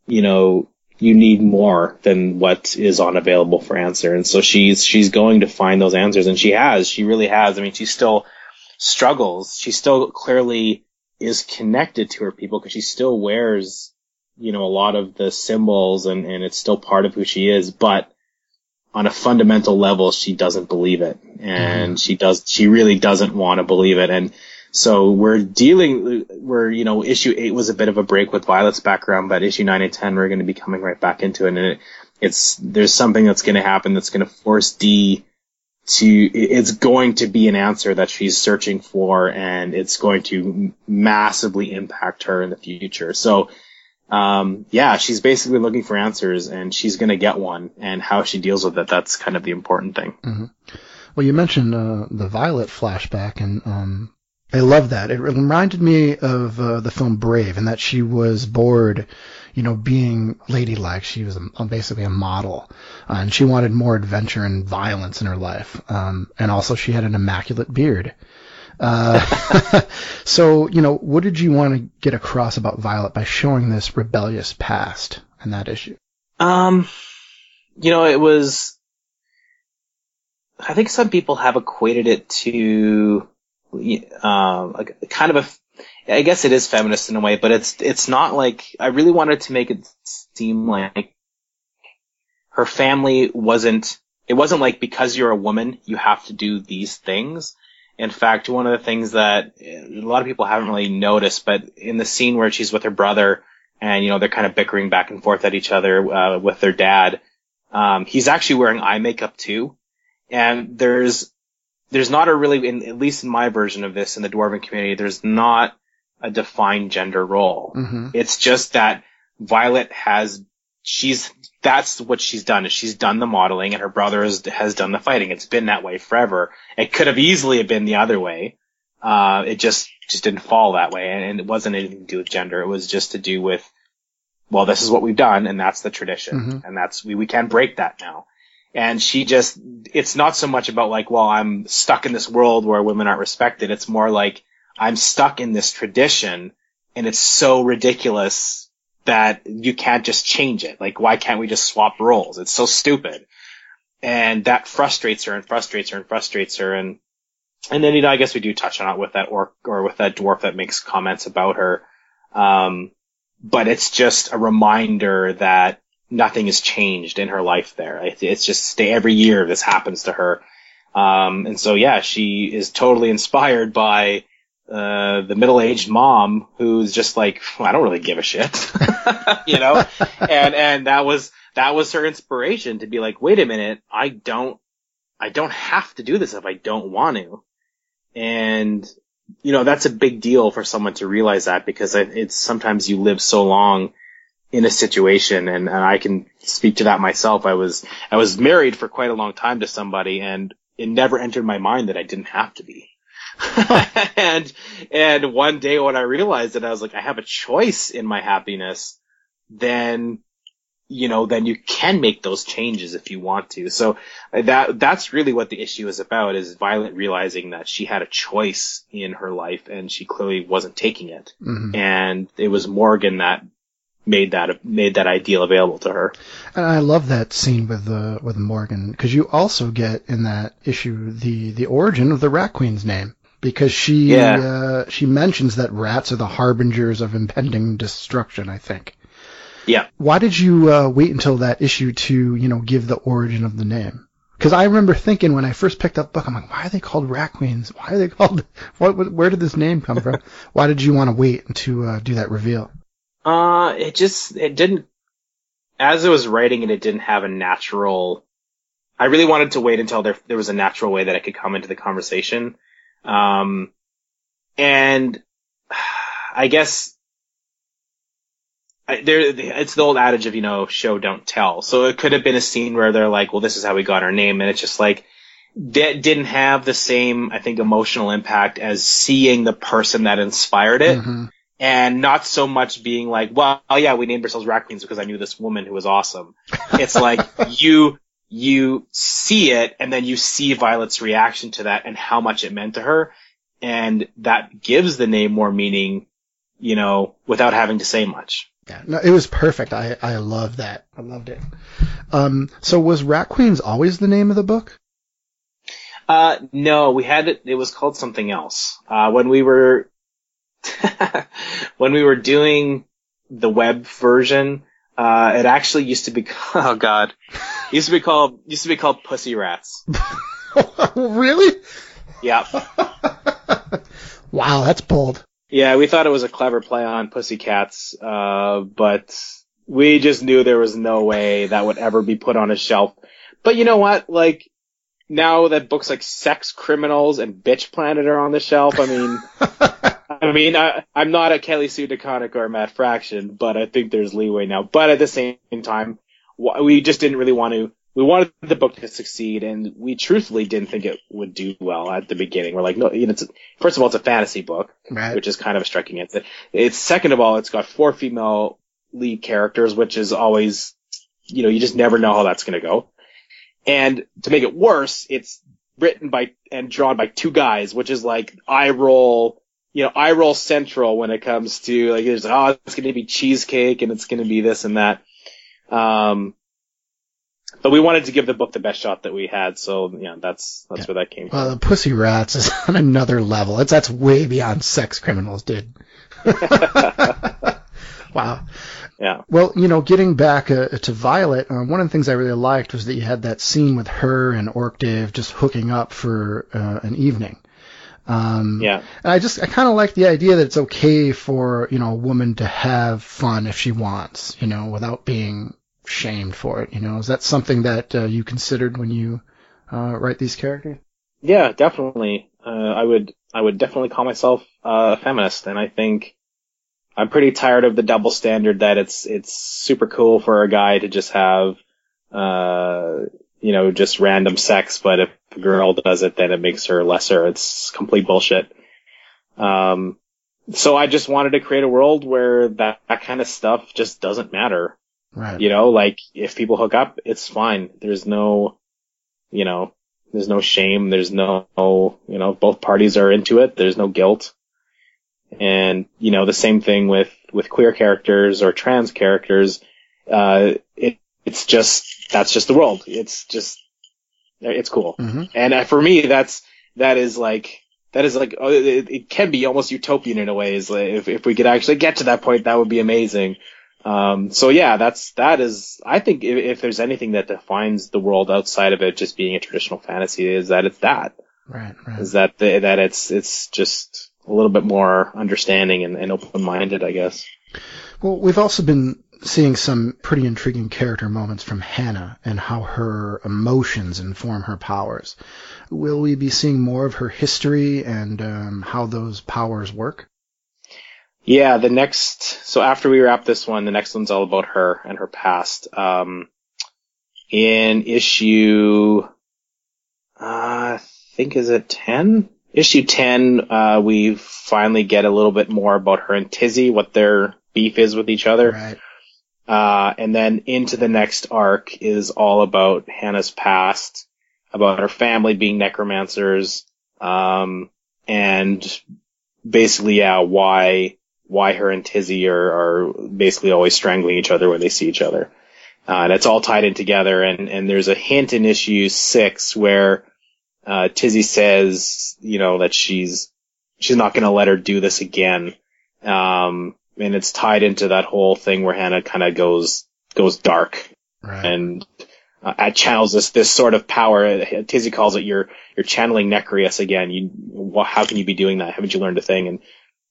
you know, you need more than what is unavailable for answer. And so she's, she's going to find those answers and she has, she really has. I mean, she's still struggles. She still clearly is connected to her people because she still wears, you know, a lot of the symbols and, and it's still part of who she is, but on a fundamental level, she doesn't believe it. And mm-hmm. she does, she really doesn't want to believe it. And so we're dealing, we're, you know, issue eight was a bit of a break with Violet's background, but issue nine and 10, we're going to be coming right back into it. And it, it's, there's something that's going to happen that's going to force Dee to, it's going to be an answer that she's searching for and it's going to massively impact her in the future. So, um, yeah, she's basically looking for answers and she's going to get one and how she deals with it. That's kind of the important thing. Mm-hmm. Well, you mentioned, uh, the Violet flashback and, um, I love that. It reminded me of uh, the film Brave, and that she was bored, you know, being ladylike. She was a, basically a model, uh, and she wanted more adventure and violence in her life. Um, and also, she had an immaculate beard. Uh, so, you know, what did you want to get across about Violet by showing this rebellious past and that issue? Um, you know, it was. I think some people have equated it to um, like kind of a, I guess it is feminist in a way, but it's it's not like I really wanted to make it seem like her family wasn't. It wasn't like because you're a woman you have to do these things. In fact, one of the things that a lot of people haven't really noticed, but in the scene where she's with her brother and you know they're kind of bickering back and forth at each other uh, with their dad, um, he's actually wearing eye makeup too, and there's there's not a really, in, at least in my version of this in the dwarven community, there's not a defined gender role. Mm-hmm. It's just that Violet has, she's, that's what she's done is she's done the modeling and her brother has, has done the fighting. It's been that way forever. It could have easily been the other way. Uh, it just, just didn't fall that way. And, and, it wasn't anything to do with gender. It was just to do with, well, this is what we've done and that's the tradition. Mm-hmm. And that's, we, we can't break that now and she just it's not so much about like well i'm stuck in this world where women aren't respected. It's more like i'm stuck in this tradition and it's so ridiculous that you can't just change it. Like why can't we just swap roles? It's so stupid. And that frustrates her and frustrates her and frustrates her. And and then you know i guess we do touch on it with that orc or with that dwarf that makes comments about her. Um but it's just a reminder that nothing has changed in her life there. It's just every year this happens to her. Um, and so yeah, she is totally inspired by uh, the middle-aged mom who's just like, well, I don't really give a shit, you know, and and that was that was her inspiration to be like, wait a minute, I don't, I don't have to do this if I don't want to, and you know that's a big deal for someone to realize that because it's sometimes you live so long in a situation and, and I can speak to that myself. I was, I was married for quite a long time to somebody and it never entered my mind that I didn't have to be. and, and one day when I realized that I was like, I have a choice in my happiness, then, you know, then you can make those changes if you want to. So that, that's really what the issue is about is Violet realizing that she had a choice in her life and she clearly wasn't taking it. Mm-hmm. And it was Morgan that made that made that ideal available to her. And I love that scene with uh, with Morgan because you also get in that issue the the origin of the Rat Queen's name because she yeah. uh, she mentions that rats are the harbingers of impending destruction. I think. Yeah. Why did you uh, wait until that issue to you know give the origin of the name? Because I remember thinking when I first picked up the book, I'm like, why are they called rat queens? Why are they called? What? Where did this name come from? why did you want to wait to uh, do that reveal? Uh, it just, it didn't, as I was writing it, it didn't have a natural, I really wanted to wait until there, there was a natural way that I could come into the conversation. Um, and I guess I, there, it's the old adage of you know show don't tell. So it could have been a scene where they're like, well, this is how we got our name, and it's just like that didn't have the same, I think, emotional impact as seeing the person that inspired it. Mm-hmm. And not so much being like, well, oh yeah, we named ourselves Rat Queens because I knew this woman who was awesome. It's like you, you see it and then you see Violet's reaction to that and how much it meant to her. And that gives the name more meaning, you know, without having to say much. Yeah, no, it was perfect. I I love that. I loved it. Um, so was Rat Queens always the name of the book? Uh, no, we had it. It was called something else. Uh, when we were when we were doing the web version, uh, it actually used to be. Oh God, it used to be called used to be called Pussy Rats. really? Yeah. wow, that's bold. Yeah, we thought it was a clever play on Pussycats, uh, but we just knew there was no way that would ever be put on a shelf. But you know what? Like, now that books like Sex Criminals and Bitch Planet are on the shelf, I mean, I mean, I, I'm not a Kelly Sue DeConnick or a Matt Fraction, but I think there's leeway now. But at the same time, we just didn't really want to we wanted the book to succeed, and we truthfully didn't think it would do well at the beginning. We're like, no, you know, it's, first of all, it's a fantasy book, right. which is kind of striking. It's, it's second of all, it's got four female lead characters, which is always, you know, you just never know how that's going to go. And to make it worse, it's written by and drawn by two guys, which is like eye roll, you know, eye roll central when it comes to like, there's, oh, it's going to be cheesecake and it's going to be this and that. Um, but we wanted to give the book the best shot that we had, so yeah, that's that's yeah. where that came from. Well, the Pussy Rats is on another level. It's that's way beyond sex criminals, dude. wow. Yeah. Well, you know, getting back uh, to Violet, uh, one of the things I really liked was that you had that scene with her and Orc Dave just hooking up for uh, an evening. Um, yeah. And I just, I kind of like the idea that it's okay for, you know, a woman to have fun if she wants, you know, without being shamed for it. You know, is that something that uh, you considered when you uh, write these characters? Yeah, definitely. Uh, I would I would definitely call myself uh, a feminist, and I think I'm pretty tired of the double standard that it's it's super cool for a guy to just have uh you know just random sex, but if girl does it, then it makes her lesser. It's complete bullshit. Um, so I just wanted to create a world where that, that kind of stuff just doesn't matter. Right. You know, like if people hook up, it's fine. There's no, you know, there's no shame. There's no, you know, both parties are into it. There's no guilt. And, you know, the same thing with, with queer characters or trans characters. Uh, it, it's just, that's just the world. It's just, it's cool. Mm-hmm. And uh, for me, that's, that is like, that is like, oh, it, it, can be almost utopian in a way. Is like if, if we could actually get to that point, that would be amazing. Um, so yeah, that's that is. I think if, if, there's anything that defines the world outside of it just being a traditional fantasy, is that it's that. Right. right. Is that the, that it's it's just a little bit more understanding and, and open minded, I guess. Well, we've also been seeing some pretty intriguing character moments from Hannah and how her emotions inform her powers. Will we be seeing more of her history and um, how those powers work? Yeah, the next, so after we wrap this one, the next one's all about her and her past. Um, in issue, uh, I think is it 10? Issue 10, uh, we finally get a little bit more about her and Tizzy, what their beef is with each other. Right. Uh, and then into the next arc is all about Hannah's past, about her family being necromancers, um, and basically, yeah, why why her and Tizzy are, are basically always strangling each other when they see each other. Uh, and it's all tied in together. And, and there's a hint in issue six where, uh, Tizzy says, you know, that she's, she's not to let her do this again. Um, and it's tied into that whole thing where Hannah kind of goes, goes dark. Right. And, uh, channels this, this sort of power. Tizzy calls it you're, you're channeling Necrius again. You, how can you be doing that? Haven't you learned a thing? And,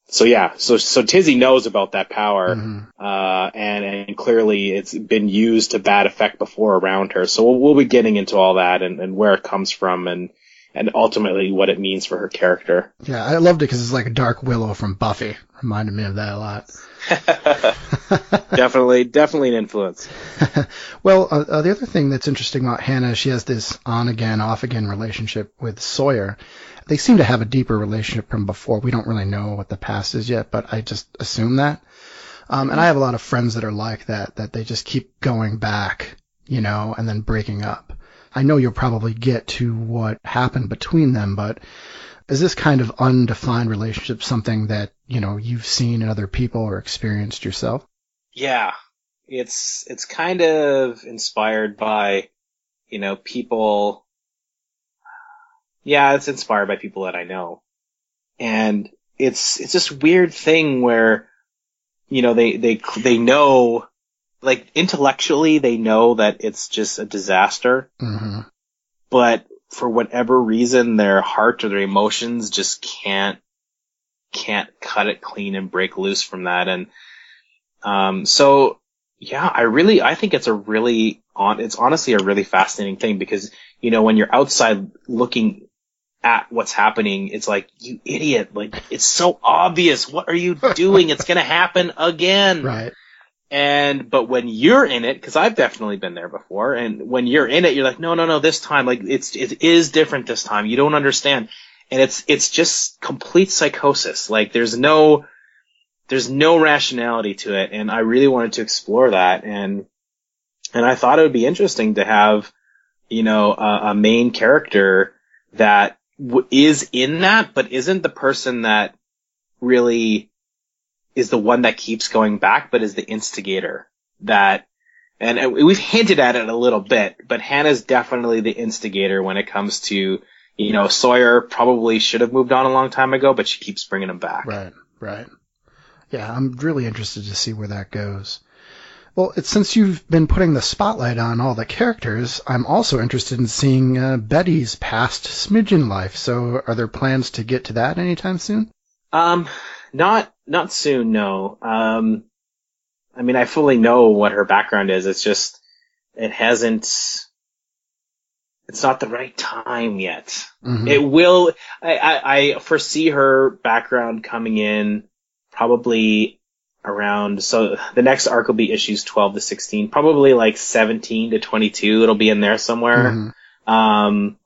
so yeah, so so Tizzy knows about that power, mm-hmm. uh, and and clearly it's been used to bad effect before around her. So we'll, we'll be getting into all that and, and where it comes from, and and ultimately what it means for her character. Yeah, I loved it because it's like a Dark Willow from Buffy. Reminded me of that a lot. definitely, definitely an influence. well, uh, uh, the other thing that's interesting about Hannah, she has this on again, off again relationship with Sawyer. They seem to have a deeper relationship from before. We don't really know what the past is yet, but I just assume that. Um, and I have a lot of friends that are like that, that they just keep going back, you know, and then breaking up. I know you'll probably get to what happened between them, but is this kind of undefined relationship something that, you know, you've seen in other people or experienced yourself? Yeah. It's, it's kind of inspired by, you know, people. Yeah, it's inspired by people that I know. And it's, it's this weird thing where, you know, they, they, they know, like intellectually they know that it's just a disaster. Mm-hmm. But for whatever reason, their heart or their emotions just can't, can't cut it clean and break loose from that. And, um, so yeah, I really, I think it's a really on, it's honestly a really fascinating thing because, you know, when you're outside looking at what's happening, it's like, you idiot, like, it's so obvious. What are you doing? it's gonna happen again. Right. And, but when you're in it, cause I've definitely been there before, and when you're in it, you're like, no, no, no, this time, like, it's, it is different this time. You don't understand. And it's, it's just complete psychosis. Like, there's no, there's no rationality to it. And I really wanted to explore that. And, and I thought it would be interesting to have, you know, a, a main character that w- is in that, but isn't the person that really is the one that keeps going back, but is the instigator that, and we've hinted at it a little bit, but Hannah's definitely the instigator when it comes to, you know, Sawyer probably should have moved on a long time ago, but she keeps bringing him back. Right, right. Yeah, I'm really interested to see where that goes. Well, it's, since you've been putting the spotlight on all the characters, I'm also interested in seeing uh, Betty's past smidgen life. So, are there plans to get to that anytime soon? Um, not not soon, no. Um, I mean, I fully know what her background is. It's just it hasn't. It's not the right time yet. Mhm. It will. I, I, I foresee her background coming in probably around. So the next arc will be issues twelve to sixteen, probably like seventeen to twenty-two. It'll be in there somewhere. Mhm. Um,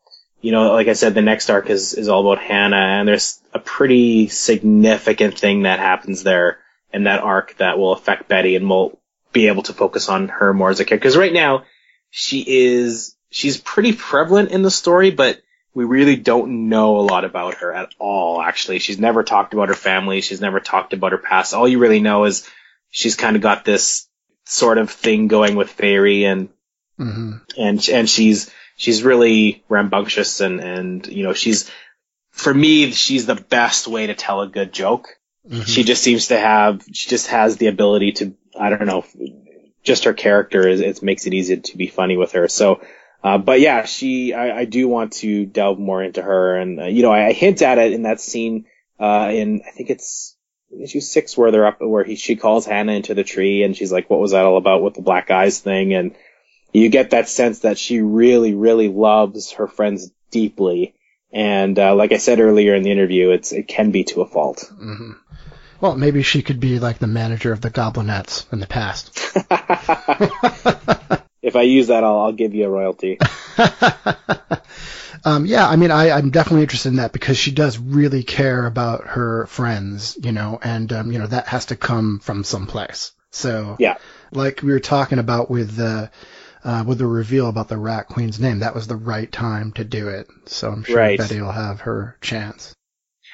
you know, like I said, the next arc is, is all about Hannah, and there's a pretty significant thing that happens there in that arc that will affect Betty, and we'll be able to focus on her more as a character. Because right now, she is, she's pretty prevalent in the story, but we really don't know a lot about her at all, actually. She's never talked about her family, she's never talked about her past. All you really know is she's kind of got this sort of thing going with Faerie, and Mhm. and and she's she's really rambunctious and and you know she's for me she's the best way to tell a good joke. Mhm. She just seems to have she just has the ability to I don't know just her character is it makes it easy to be funny with her. So uh, but yeah, she I, I do want to delve more into her and uh, you know I, I hint at it in that scene uh in I think it's issue six where they're up where he she calls Hannah into the tree and she's like what was that all about with the black eyes thing and you get that sense that she really, really loves her friends deeply. And uh, like I said earlier in the interview, it's it can be to a fault. Mhm. Well, maybe she could be like the manager of the Goblinettes in the past. if I use that, I'll, I'll give you a royalty. um, yeah, I mean, I, I'm definitely interested in that because she does really care about her friends, you know, and um, you know that has to come from someplace. So, Yeah. like we were talking about with the uh, with the reveal about the Rat Queen's name, that was the right time to do it. So I'm sure Right. Betty will have her chance.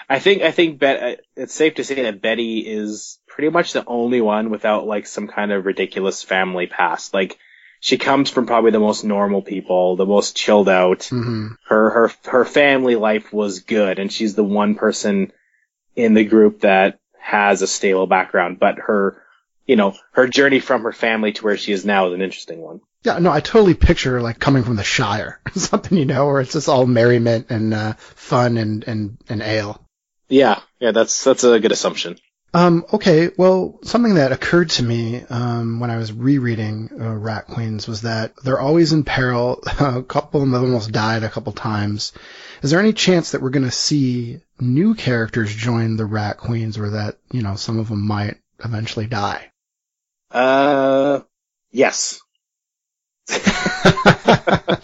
I think I think Bet- uh, it's safe to say that Betty is pretty much the only one without like some kind of ridiculous family past. Like she comes from probably the most normal people, the most chilled out. hmm her her her family life was good and she's the one person in the group that has a stable background but her you know her journey from her family to where she is now is an interesting one Yeah, no, I totally picture like coming from the Shire, something you know, where it's just all merriment and uh, fun and and and ale. yeah yeah that's that's a good assumption Um, okay, well, something that occurred to me um, when I was rereading uh, Rat Queens was that they're always in peril. a couple of them almost died a couple times. Is there any chance that we're going to see new characters join the Rat Queens, or that you know some of them might eventually die? Uh, yes.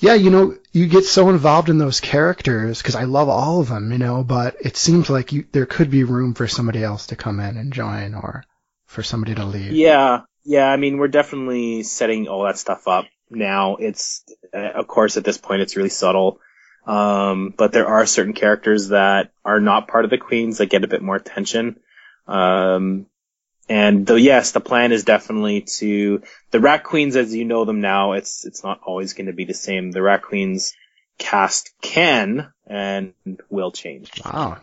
yeah, you know, you get so involved in those characters because I love all of them, you know, but it seems like you, there could be room for somebody else to come in and join or for somebody to leave. Yeah, yeah, I mean, we're definitely setting all that stuff up now. It's, uh, of course, at this point, it's really subtle. Um, but there are certain characters that are not part of the queens that get a bit more attention. Um, and though yes, the plan is definitely to the Rat Queens as you know them now. It's it's not always going to be the same. The Rat Queens cast can and will change. Wow.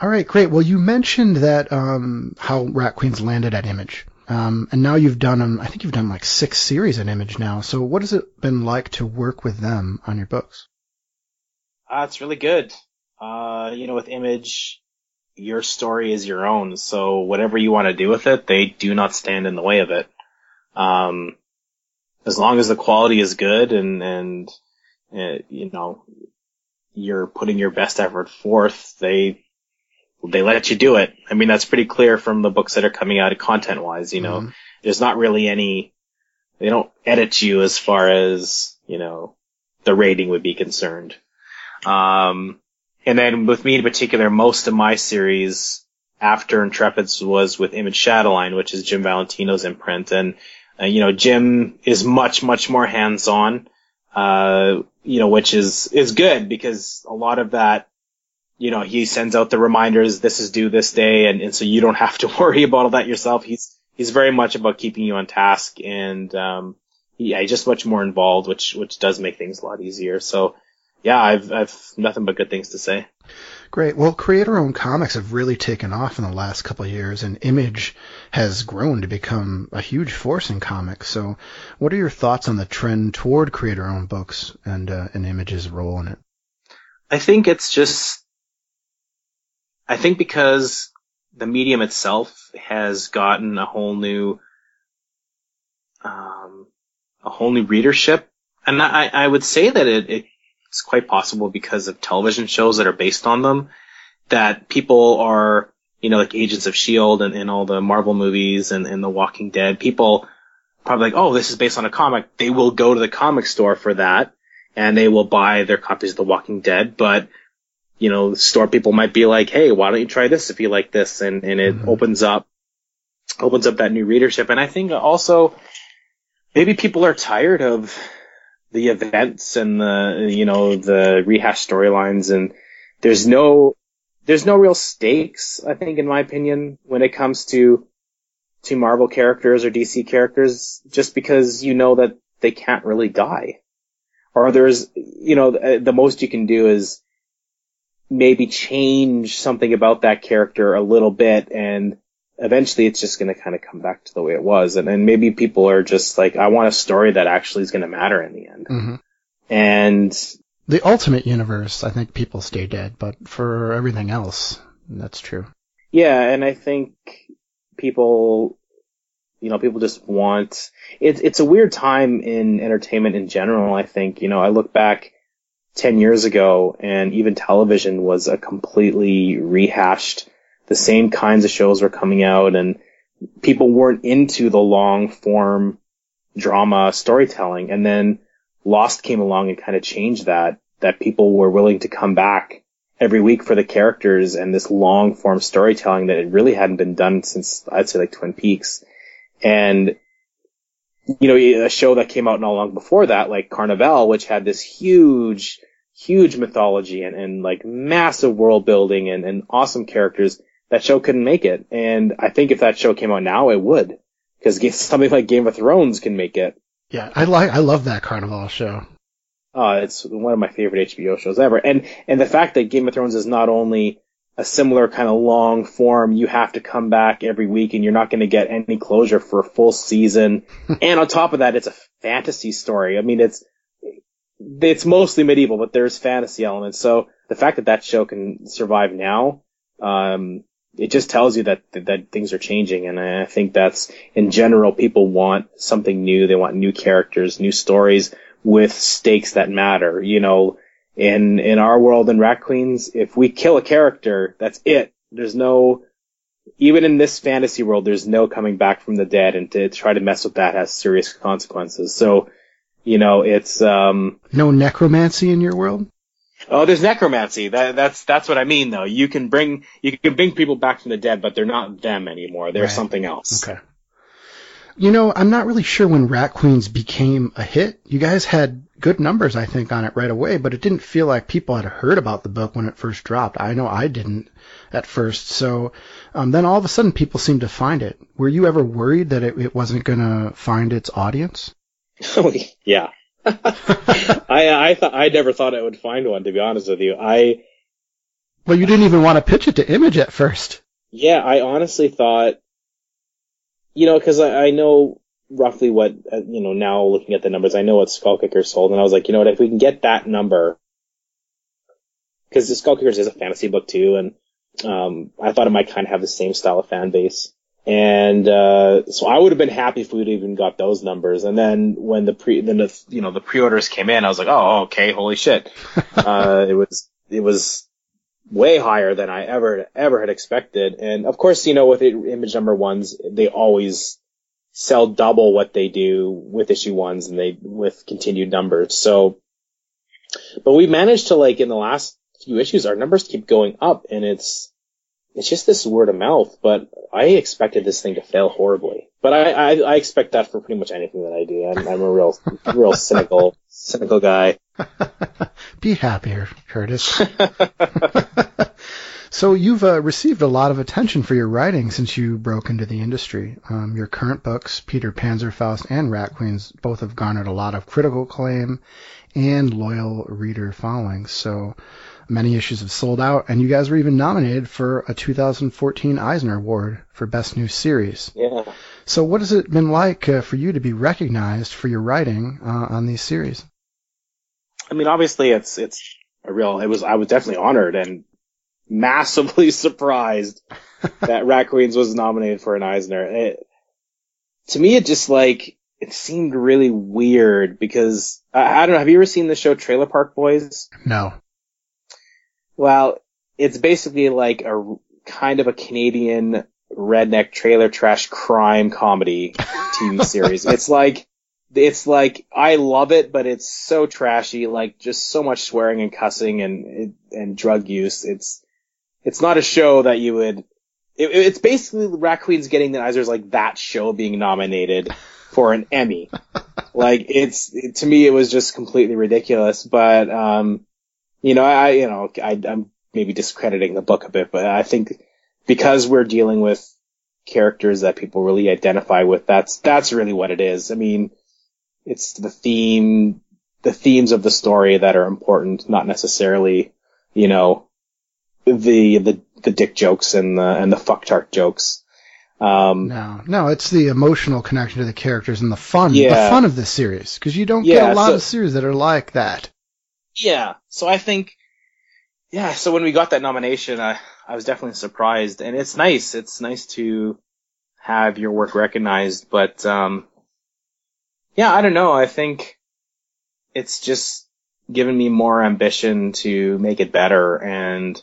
All right, great. Well, you mentioned that um, how Rat Queens landed at Image, um, and now you've done um, I think you've done like six series at Image now. So, what has it been like to work with them on your books? Uh, it's really good. Uh, you know, with Image, your story is your own. So whatever you want to do with it, they do not stand in the way of it. Um, as long as the quality is good and, and, uh, you know, you're putting your best effort forth, they, they let you do it. I mean, that's pretty clear from the books that are coming out content wise, you know, mm-hmm. there's not really any, they don't edit you as far as, you know, the rating would be concerned. Um, and then with me in particular, most of my series after Intrepids was with Image Shadowline, which is Jim Valentino's imprint. And, uh, you know, Jim is much, much more hands-on, uh, you know, which is, is good because a lot of that, you know, he sends out the reminders, this is due this day. And, and so you don't have to worry about all that yourself. He's, he's very much about keeping you on task and, um, yeah, he's just much more involved, which, which does make things a lot easier. So, yeah, I've I've nothing but good things to say. Great. Well, creator-owned comics have really taken off in the last couple of years, and Image has grown to become a huge force in comics. So, what are your thoughts on the trend toward creator-owned books and uh, and Image's role in it? I think it's just, I think because the medium itself has gotten a whole new, um, a whole new readership, and I, I would say that it, it it's quite possible because of television shows that are based on them that people are, you know, like Agents of S.H.I.E.L.D. and, and all the Marvel movies and, and The Walking Dead, people probably like, oh, this is based on a comic. They will go to the comic store for that and they will buy their copies of The Walking Dead, but you know, store people might be like, hey, why don't you try this if you like this? And, and it mm-hmm. opens up, opens up that new readership. And I think also maybe people are tired of the events and the you know the rehash storylines and there's no there's no real stakes I think in my opinion when it comes to to Marvel characters or DC characters just because you know that they can't really die. Or there's you know the, the most you can do is maybe change something about that character a little bit and eventually it's just going to kind of come back to the way it was. And, and maybe people are just like, I want a story that actually is going to matter in the end. Mm-hmm. And the ultimate universe, I think people stay dead, but for everything else, that's true. Yeah. And I think people, you know, people just want, it's, it's a weird time in entertainment in general. I think, you know, I look back 10 years ago and even television was a completely rehashed the same kinds of shows were coming out and people weren't into the long form drama storytelling. And then Lost came along and kind of changed that, that people were willing to come back every week for the characters and this long form storytelling that it really hadn't been done since I'd say like Twin Peaks. And, you know, a show that came out not long before that, like Carnivàle, which had this huge, huge mythology and, and like massive world building and, and awesome characters that show couldn't make it. And I think if that show came out now, it would. Because something like Game of Thrones can make it. Yeah, I like, I love that Carnivàle show. Uh, it's one of my favorite HBO shows ever. And, and the fact that Game of Thrones is not only a similar kind of long form, you have to come back every week and you're not going to get any closure for a full season. and on top of that, it's a fantasy story. I mean, it's, it's mostly medieval, but there's fantasy elements. So the fact that that show can survive now, um, it just tells you that, that, things are changing. And I think that's in general, people want something new. They want new characters, new stories with stakes that matter. You know, in, in our world in Rat Queens, if we kill a character, that's it. There's no, even in this fantasy world, there's no coming back from the dead and to try to mess with that has serious consequences. So, you know, it's, um. No necromancy in your world? Oh, there's necromancy. That, that's that's what I mean, though. You can bring you can bring people back from the dead, but they're not them anymore. They're right. something else. Okay. You know, I'm not really sure when Rat Queens became a hit. You guys had good numbers, I think, on it right away, but it didn't feel like people had heard about the book when it first dropped. I know I didn't at first. So um, then all of a sudden, people seemed to find it. Were you ever worried that it, it wasn't going to find its audience? yeah, I I thought I never thought I would find one to be honest with you. I well, you didn't even want to pitch it to Image at first. Yeah, I honestly thought, you know, because I, I know roughly what uh, you know now looking at the numbers, I know what Skullkickers sold, and I was like, you know what, if we can get that number, because the Skullkickers is a fantasy book too, and um, I thought it might kind of have the same style of fan base. And, uh, so I would have been happy if we'd even got those numbers. And then when the pre, then the, you know, the pre-orders came in, I was like, oh, okay, holy shit. uh, it was, it was way higher than I ever, ever had expected. And of course, you know, with image number ones, they always sell double what they do with issue ones and they, with continued numbers. So, but we managed to like in the last few issues, our numbers keep going up and it's, it's just this word of mouth, but I expected this thing to fail horribly. But I, I, I expect that for pretty much anything that I do. I'm, I'm a real, real cynical, cynical guy. Be happier, Curtis. so you've uh, received a lot of attention for your writing since you broke into the industry. Um, your current books, Peter Panzerfaust and Rat Queens, both have garnered a lot of critical acclaim and loyal reader followings. So Many issues have sold out, and you guys were even nominated for a 2014 Eisner Award for Best New Series. Yeah. So, what has it been like uh, for you to be recognized for your writing uh, on these series? I mean, obviously, it's it's a real. It was. I was definitely honored and massively surprised that Rat Queens was nominated for an Eisner. It, to me, it just like it seemed really weird because I, I don't know. Have you ever seen the show Trailer Park Boys? No. Well, it's basically like a kind of a Canadian redneck trailer trash crime comedy TV series. it's like, it's like, I love it, but it's so trashy, like just so much swearing and cussing and, and drug use. It's, it's not a show that you would, it, it's basically Rat Queens getting the Eisners like that show being nominated for an Emmy. like it's, it, to me, it was just completely ridiculous, but, um, you know, I, you know, I, I'm maybe discrediting the book a bit, but I think because we're dealing with characters that people really identify with, that's, that's really what it is. I mean, it's the theme, the themes of the story that are important, not necessarily, you know, the, the, the dick jokes and the, and the fucktard jokes. Um, no, no, it's the emotional connection to the characters and the fun, yeah. the fun of the series, because you don't yeah, get a lot so, of series that are like that. Yeah. So I think, yeah. So when we got that nomination, I, I was definitely surprised, and it's nice. It's nice to have your work recognized, but um, yeah, I don't know. I think it's just given me more ambition to make it better, and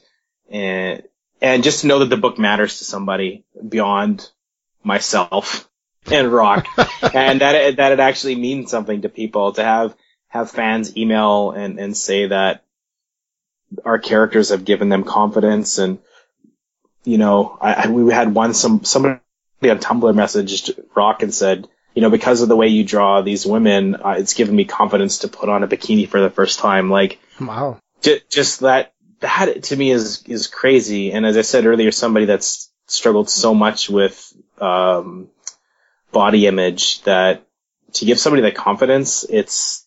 and and just to know that the book matters to somebody beyond myself and Roc, and that it, that it actually means something to people to have have fans email and, and say that our characters have given them confidence and you know I, I we had one some somebody on Tumblr messaged Roc and said you know because of the way you draw these women uh, it's given me confidence to put on a bikini for the first time. Like wow. j- just that that to me is is crazy. And as I said earlier somebody that's struggled so much with um, body image that to give somebody that confidence it's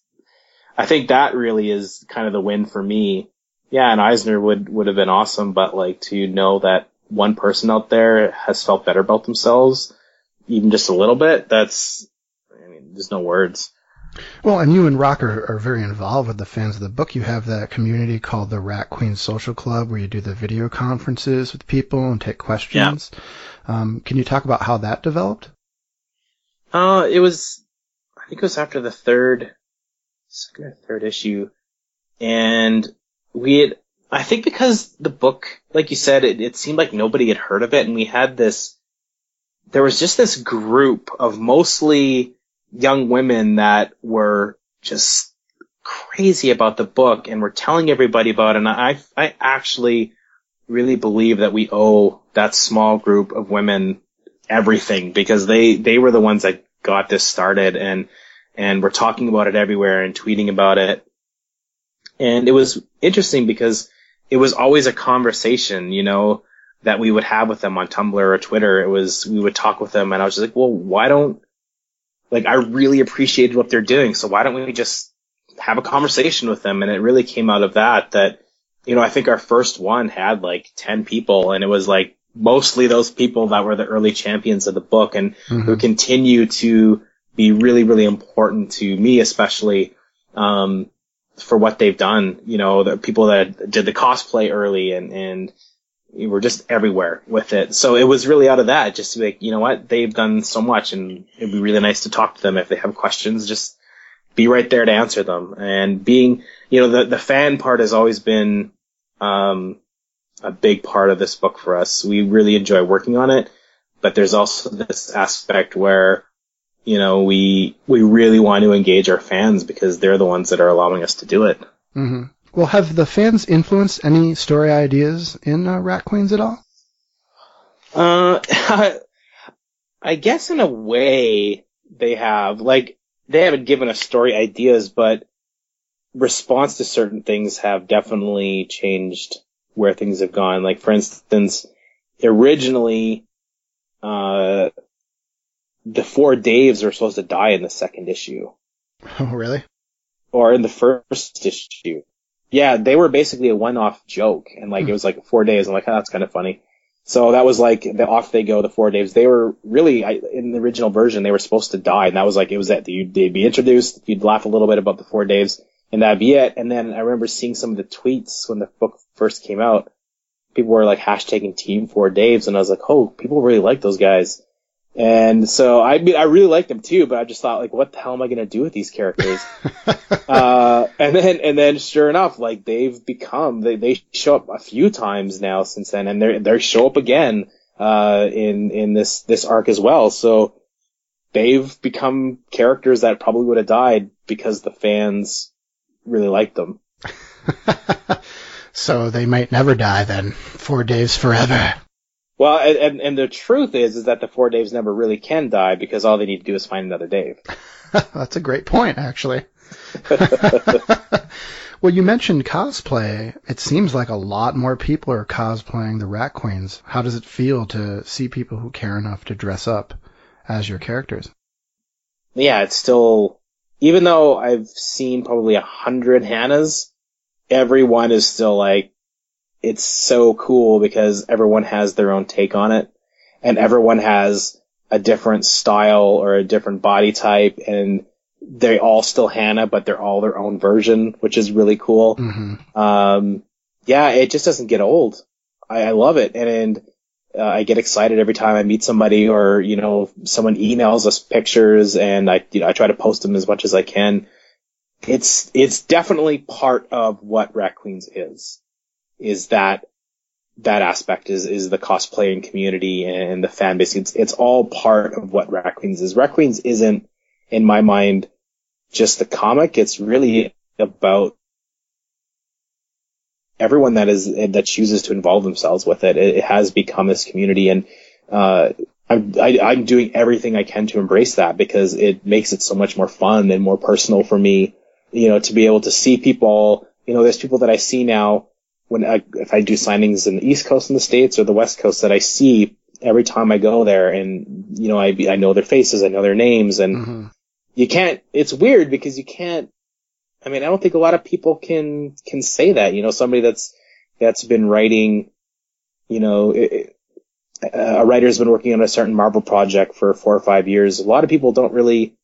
I think that really is kind of the win for me. Yeah, and Eisner would, would have been awesome, but like to know that one person out there has felt better about themselves, even just a little bit, that's, I mean, there's no words. Well, and you and Roc are, are very involved with the fans of the book. You have that community called the Rat Queen Social Club where you do the video conferences with people and take questions. Yeah. Um, can you talk about how that developed? Uh, it was, I think it was after the third, second or third issue. And we had, I think because the book, like you said, it, it seemed like nobody had heard of it and we had this, there was just this group of mostly young women that were just crazy about the book and were telling everybody about it. And I, I actually really believe that we owe that small group of women everything because they, they were the ones that got this started and, and were talking about it everywhere and tweeting about it. And it was interesting because it was always a conversation, you know, that we would have with them on Tumblr or Twitter. It was, we would talk with them and I was just like, well, why don't, like, I really appreciated what they're doing. So why don't we just have a conversation with them? And it really came out of that, that, you know, I think our first one had like 10 people and it was like mostly those people that were the early champions of the book and mm-hmm. who continue to be really, really important to me, especially, um, for what they've done. You know, the people that did the cosplay early and, and were just everywhere with it. So it was really out of that, just like, you know what, they've done so much and it'd be really nice to talk to them if they have questions, just be right there to answer them. And being, you know, the, the fan part has always been, um, a big part of this book for us. We really enjoy working on it, but there's also this aspect where, you know, we, we really want to engage our fans because they're the ones that are allowing us to do it. Mm-hmm. Well, have the fans influenced any story ideas in uh, Rat Queens at all? Uh, I guess in a way they have. Like, they haven't given us story ideas, but response to certain things have definitely changed where things have gone. Like, for instance, originally, uh, the four Daves were supposed to die in the second issue. Oh, really? Or in the first issue yeah, they were basically a one-off joke, and like it hmm. was like four days. I'm like, oh, that's kind of funny. So that was like the off they go, the four Daves. They were really I, in the original version, they were supposed to die, and that was like it was that you'd they'd be introduced, you'd laugh a little bit about the four Daves, and that'd be it. And then I remember seeing some of the tweets when the book first came out. People were like hashtagging Team Four Daves, and I was like, oh, people really like those guys. And so I mean, I really liked them too, but I just thought like, what the hell am I going to do with these characters? uh, and then, and then sure enough, like they've become, they, they show up a few times now since then and they're, they show up again, uh, in, in this, this arc as well. So they've become characters that probably would have died because the fans really liked them. so they might never die then. Four days forever. Well, and, and, and the truth is, is that the four Daves never really can die because all they need to do is find another Dave. That's a great point, actually. well, you mentioned cosplay. It seems like a lot more people are cosplaying the Rat Queens. How does it feel to see people who care enough to dress up as your characters? Yeah, it's still, even though I've seen probably a hundred Hannahs, everyone is still like, it's so cool because everyone has their own take on it and everyone has a different style or a different body type and they all still Hannah, but they're all their own version, which is really cool. Mm-hmm. Um, yeah, it just doesn't get old. I, I love it. And, and uh, I get excited every time I meet somebody or, you know, someone emails us pictures and I, you know, I try to post them as much as I can. It's, it's definitely part of what Rat Queens is is that that aspect is is the cosplaying community and the fan base. It's it's all part of what Rat Queens is. Rat Queens isn't, in my mind, just the comic. It's really about everyone that is that chooses to involve themselves with it. It, it has become this community, and uh, I'm I, am i am doing everything I can to embrace that because it makes it so much more fun and more personal for me. You know, to be able to see people. You know, there's people that I see now when I, if I do signings in the East Coast in the States or the West Coast that I see every time I go there and, you know, I, I know their faces, I know their names and mm-hmm. you can't, it's weird because you can't, I mean, I don't think a lot of people can, can say that, you know, somebody that's, that's been writing, you know, it, a writer's been working on a certain Marvel project for four or five years. A lot of people don't really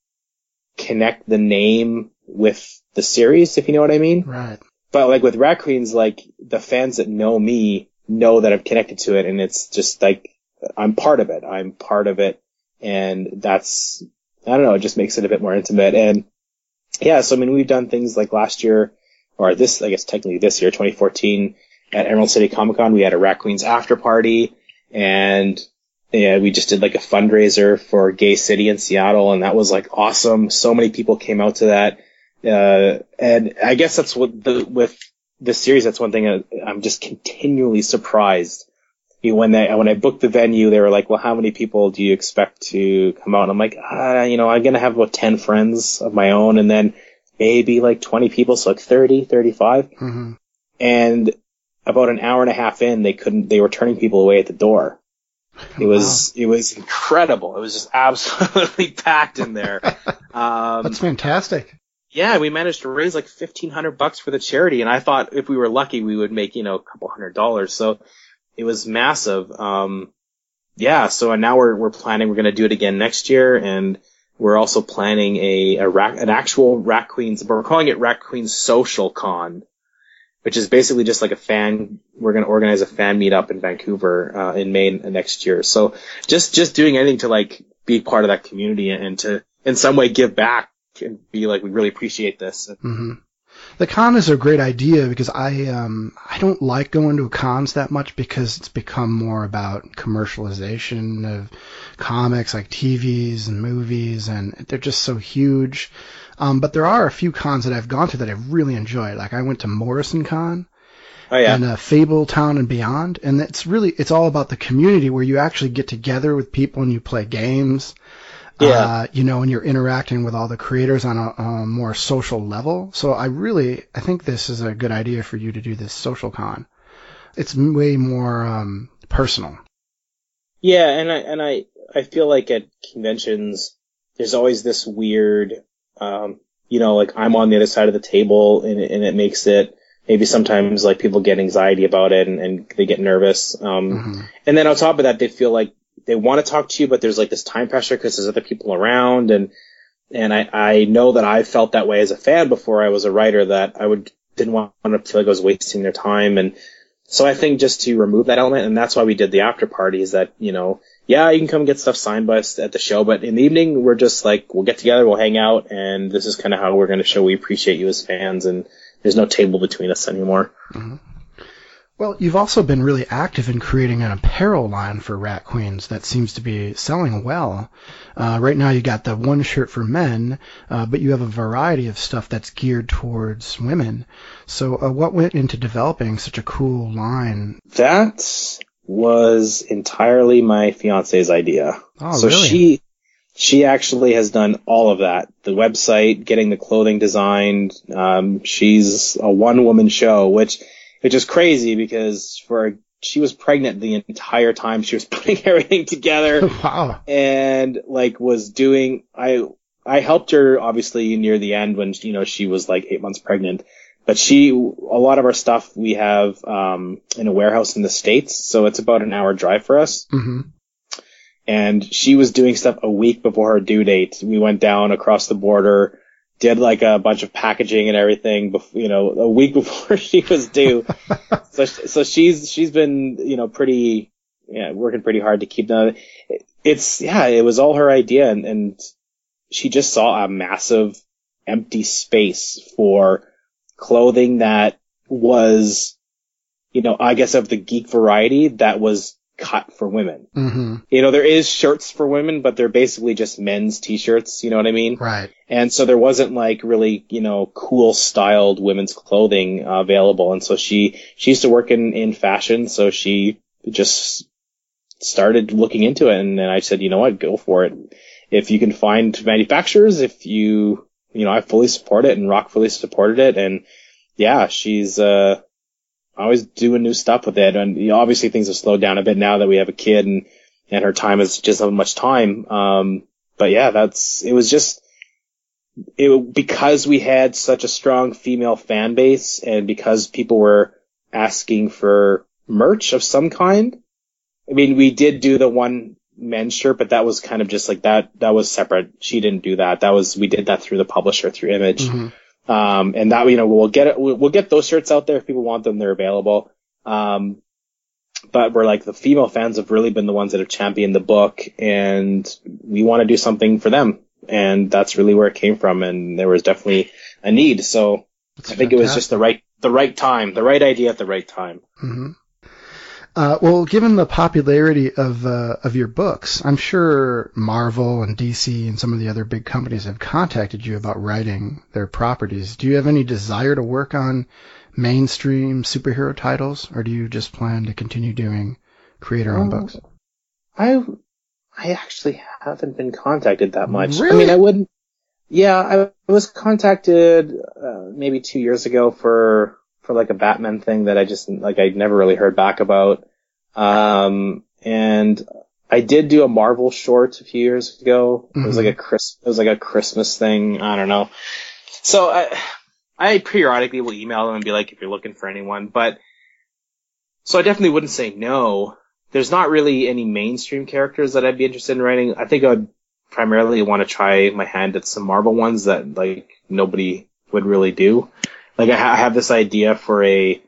connect the name with the series, if you know what I mean. Right. But like with Rat Queens, like the fans that know me know that I'm connected to it and it's just like, I'm part of it. I'm part of it. And that's, I don't know, it just makes it a bit more intimate. And yeah, so I mean, we've done things like last year, or this, I guess technically this year, 2014, at Emerald City Comic Con, we had a Rat Queens after party and yeah, we just did like a fundraiser for Gay City in Seattle and that was like awesome. So many people came out to that. Uh, and I guess that's what the, with this series, that's one thing I, I'm just continually surprised. You know, when they, when I booked the venue, they were like, well, how many people do you expect to come out? And I'm like, ah, you know, I'm going to have about 10 friends of my own and then maybe like 20 people, so like 30, 35. hmm And about an hour and a half in, they couldn't, they were turning people away at the door. It was, it was incredible. It was just absolutely packed in there. Um, That's fantastic. Yeah, we managed to raise like fifteen hundred bucks for the charity, and I thought if we were lucky, we would make you know a couple hundred dollars. So it was massive. Um, yeah, so now we're we're planning we're going to do it again next year, and we're also planning a, a rac- an actual Rat Queens, but we're calling it Rat Queens Social Con, which is basically just like a fan. We're going to organize a fan meetup in Vancouver uh, in May next year. So just just doing anything to like be part of that community and to in some way give back and be like we really appreciate this. hmm The con is a great idea because I um I don't like going to cons that much because it's become more about commercialization of comics like TVs and movies and they're just so huge. Um, but there are a few cons that I've gone to that I've really enjoyed. Like I went to Morrison Con Oh yeah. and uh, Fabletown and Beyond, and it's really it's all about the community where you actually get together with people and you play games. Yeah. Uh, you know, and you're interacting with all the creators on a, a more social level. So I really I think this is a good idea for you to do this social con. It's way more um, personal. Yeah, and I and I I feel like at conventions there's always this weird um you know like I'm on the other side of the table and it, and it makes it maybe sometimes like people get anxiety about it and, and they get nervous um Mhm. and then on top of that they feel like they want to talk to you but there's like this time pressure because there's other people around and and I I know that I felt that way as a fan before I was a writer that I would didn't want to feel like I was wasting their time and so I think just to remove that element, and that's why we did the after party, is that, you know, yeah, you can come get stuff signed by us at the show, but in the evening, we're just like, we'll get together, we'll hang out, and this is kind of how we're going to show we appreciate you as fans, and there's no table between us anymore. Mm-hmm. Well, you've also been really active in creating an apparel line for Rat Queens that seems to be selling well. Uh, right now, you got the one shirt for men, uh, but you have a variety of stuff that's geared towards women. So, uh, what went into developing such a cool line? That was entirely my fiance's idea. Oh, so really? she, she actually has done all of that. The website, getting the clothing designed. Um, she's a one woman show, which, which is crazy because for, she was pregnant the entire time she was putting everything together wow. and like was doing, I, I helped her obviously near the end when, you know, she was like eight months pregnant. But she, a lot of our stuff we have, um, in a warehouse in the States. So it's about an hour drive for us hmm and she was doing stuff a week before her due date. We went down across the border, did like a bunch of packaging and everything, bef- you know, a week before she was due. so, so she's, she's been, you know, pretty, yeah, working pretty hard to keep them. It's, yeah, it was all her idea and, and she just saw a massive empty space for clothing that was, you know, I guess of the geek variety that was cut for women hmm you know, there is shirts for women, but they're basically just men's t-shirts, you know what I mean? Right. And so there wasn't like really, you know, cool styled women's clothing uh, available. And so she, she used to work in, in fashion. So she just started looking into it. And then I said, you know what, go for it. If you can find manufacturers, if you, you know, I fully support it and Roc fully supported it. And yeah, she's, uh, always doing new stuff with it. And you know, obviously things have slowed down a bit now that we have a kid and, and her time is just not much time. Um, but yeah, that's, it was just, it, because we had such a strong female fan base and because people were asking for merch of some kind. I mean, we did do the one men's shirt, but that was kind of just like that. That was separate. She didn't do that. That was we did that through the publisher through Image, Mm-hmm. Um, and that you know we'll get it. We'll, get those shirts out there if people want them. They're available. Um, but we're like the female fans have really been the ones that have championed the book, and we want to do something for them, and that's really where it came from. And there was definitely a need, so I think it was just the right the right time, the right idea at the right time. hmm Uh, well, given the popularity of uh, of your books, I'm sure Marvel and DC and some of the other big companies have contacted you about writing their properties. Do you have any desire to work on mainstream superhero titles, or do you just plan to continue doing creator-owned Oh, books? I I actually haven't been contacted that much. Really? I mean, I wouldn't. Yeah, I was contacted uh, maybe two years ago for for like a Batman thing that I just like I'd never really heard back about. Um, and I did do a Marvel short a few years ago. It was like a Chris. It was like a Christmas thing. I don't know. So I I periodically will email them and be like, if you're looking for anyone, but so I definitely wouldn't say no there's not really any mainstream characters that I'd be interested in writing. I think I'd primarily want to try my hand at some Marvel ones that like nobody would really do. Like I, ha- I have this idea for a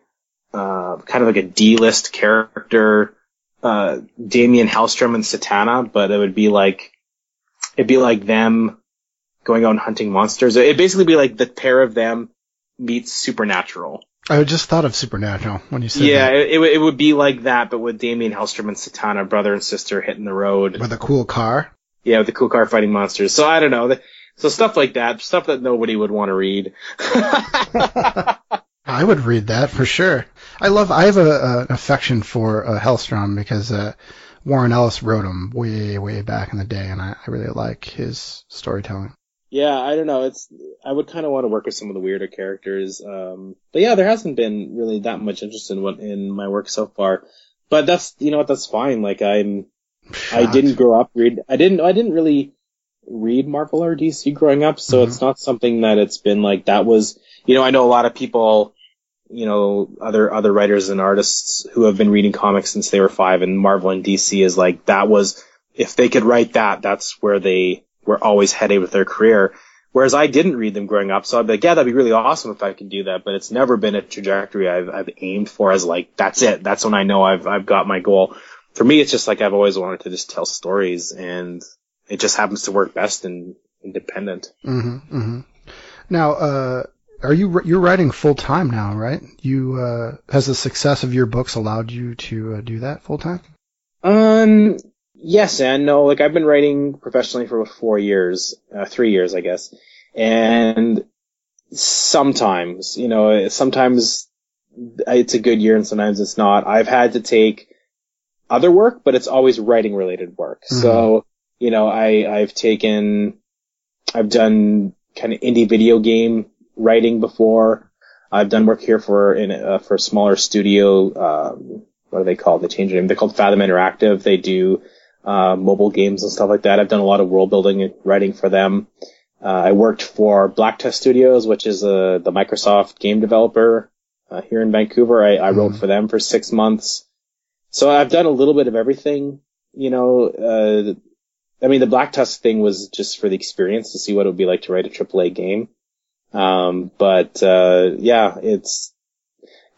uh, kind of like a D-list character, uh, Damian Hellstrom and Satana, but it would be like it'd be like them going out and hunting monsters. It'd basically be like the pair of them meets Supernatural. I just thought of Supernatural when you said Yeah, that. it, it, would- it would be like that, but with Damien Hellstrom and Satana, brother and sister, hitting the road. with a cool car. Yeah, with the cool car fighting monsters. So I don't know. So stuff like that, stuff that nobody would want to read. I would read that for sure. I love. I have a, a an affection for uh, Hellstrom because uh, Warren Ellis wrote him way way back in the day, and I, I really like his storytelling. yeah, I don't know. It's I would kind of want to work with some of the weirder characters. Um, but yeah, there hasn't been really that much interest in what in my work so far. But that's you know what that's fine. Like I'm I didn't grow up read. I didn't. I didn't really read Marvel or DC growing up, so Mhm. it's not something that it's been like that was. You know, I know a lot of people. You know, other other writers and artists who have been reading comics since they were five, and Marvel and DC is like that was if they could write that, that's where they were always headed with their career. Whereas I didn't read them growing up, so I'd be like, yeah, that'd be really awesome if I could do that. But it's never been a trajectory I've I've aimed for as like that's it. That's when I know I've I've got my goal for me, it's just like I've always wanted to just tell stories, and it just happens to work best in independent. hmm hmm Now, uh, are you you're writing full time now, right? You uh, has the success of your books allowed you to uh, do that full time? Um, yes and no. Like I've been writing professionally for four years, uh, three years, I guess, and sometimes, you know, sometimes it's a good year and sometimes it's not. I've had to take other work, but it's always writing related work. Mhm. So, you know, I, I've taken, I've done kind of indie video game writing before. I've done work here for, in, uh, for a smaller studio, um, what are they called? They changed their name. They're called Fathom Interactive. They do, uh, mobile games and stuff like that. I've done a lot of world building and writing for them. Uh, I worked for Black Tusk Studios, which is, uh, the Microsoft game developer, uh, here in Vancouver. I, I wrote Mhm. for them for six months. So I've done a little bit of everything, you know, uh, I mean, the Black Tusk thing was just for the experience to see what it would be like to write a AAA game. Um, but, uh, yeah, it's,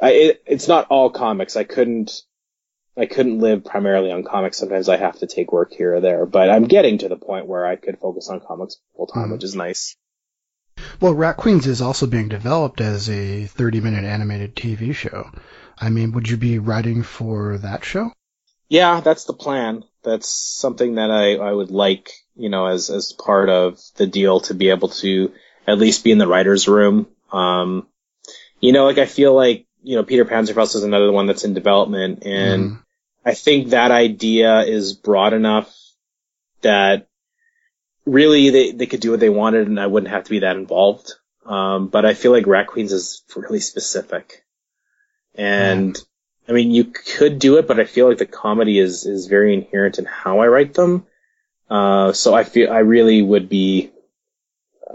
I, it, it's not all comics. I couldn't, I couldn't live primarily on comics. Sometimes I have to take work here or there, but I'm getting to the point where I could focus on comics full time, Mhm. which is nice. Well, Rat Queens is also being developed as a 30 minute animated TV show. I mean, would you be writing for that show? Yeah, that's the plan. That's something that I, I would like, you know, as, as part of the deal to be able to at least be in the writer's room. Um, you know, like I feel like, you know, Peter Panzerfaust is another one that's in development and Mhm. I think that idea is broad enough that really they, they could do what they wanted and I wouldn't have to be that involved. Um, but I feel like Rat Queens is really specific. And I mean, you could do it, but I feel like the comedy is, is very inherent in how I write them. Uh, so I feel, I really would be,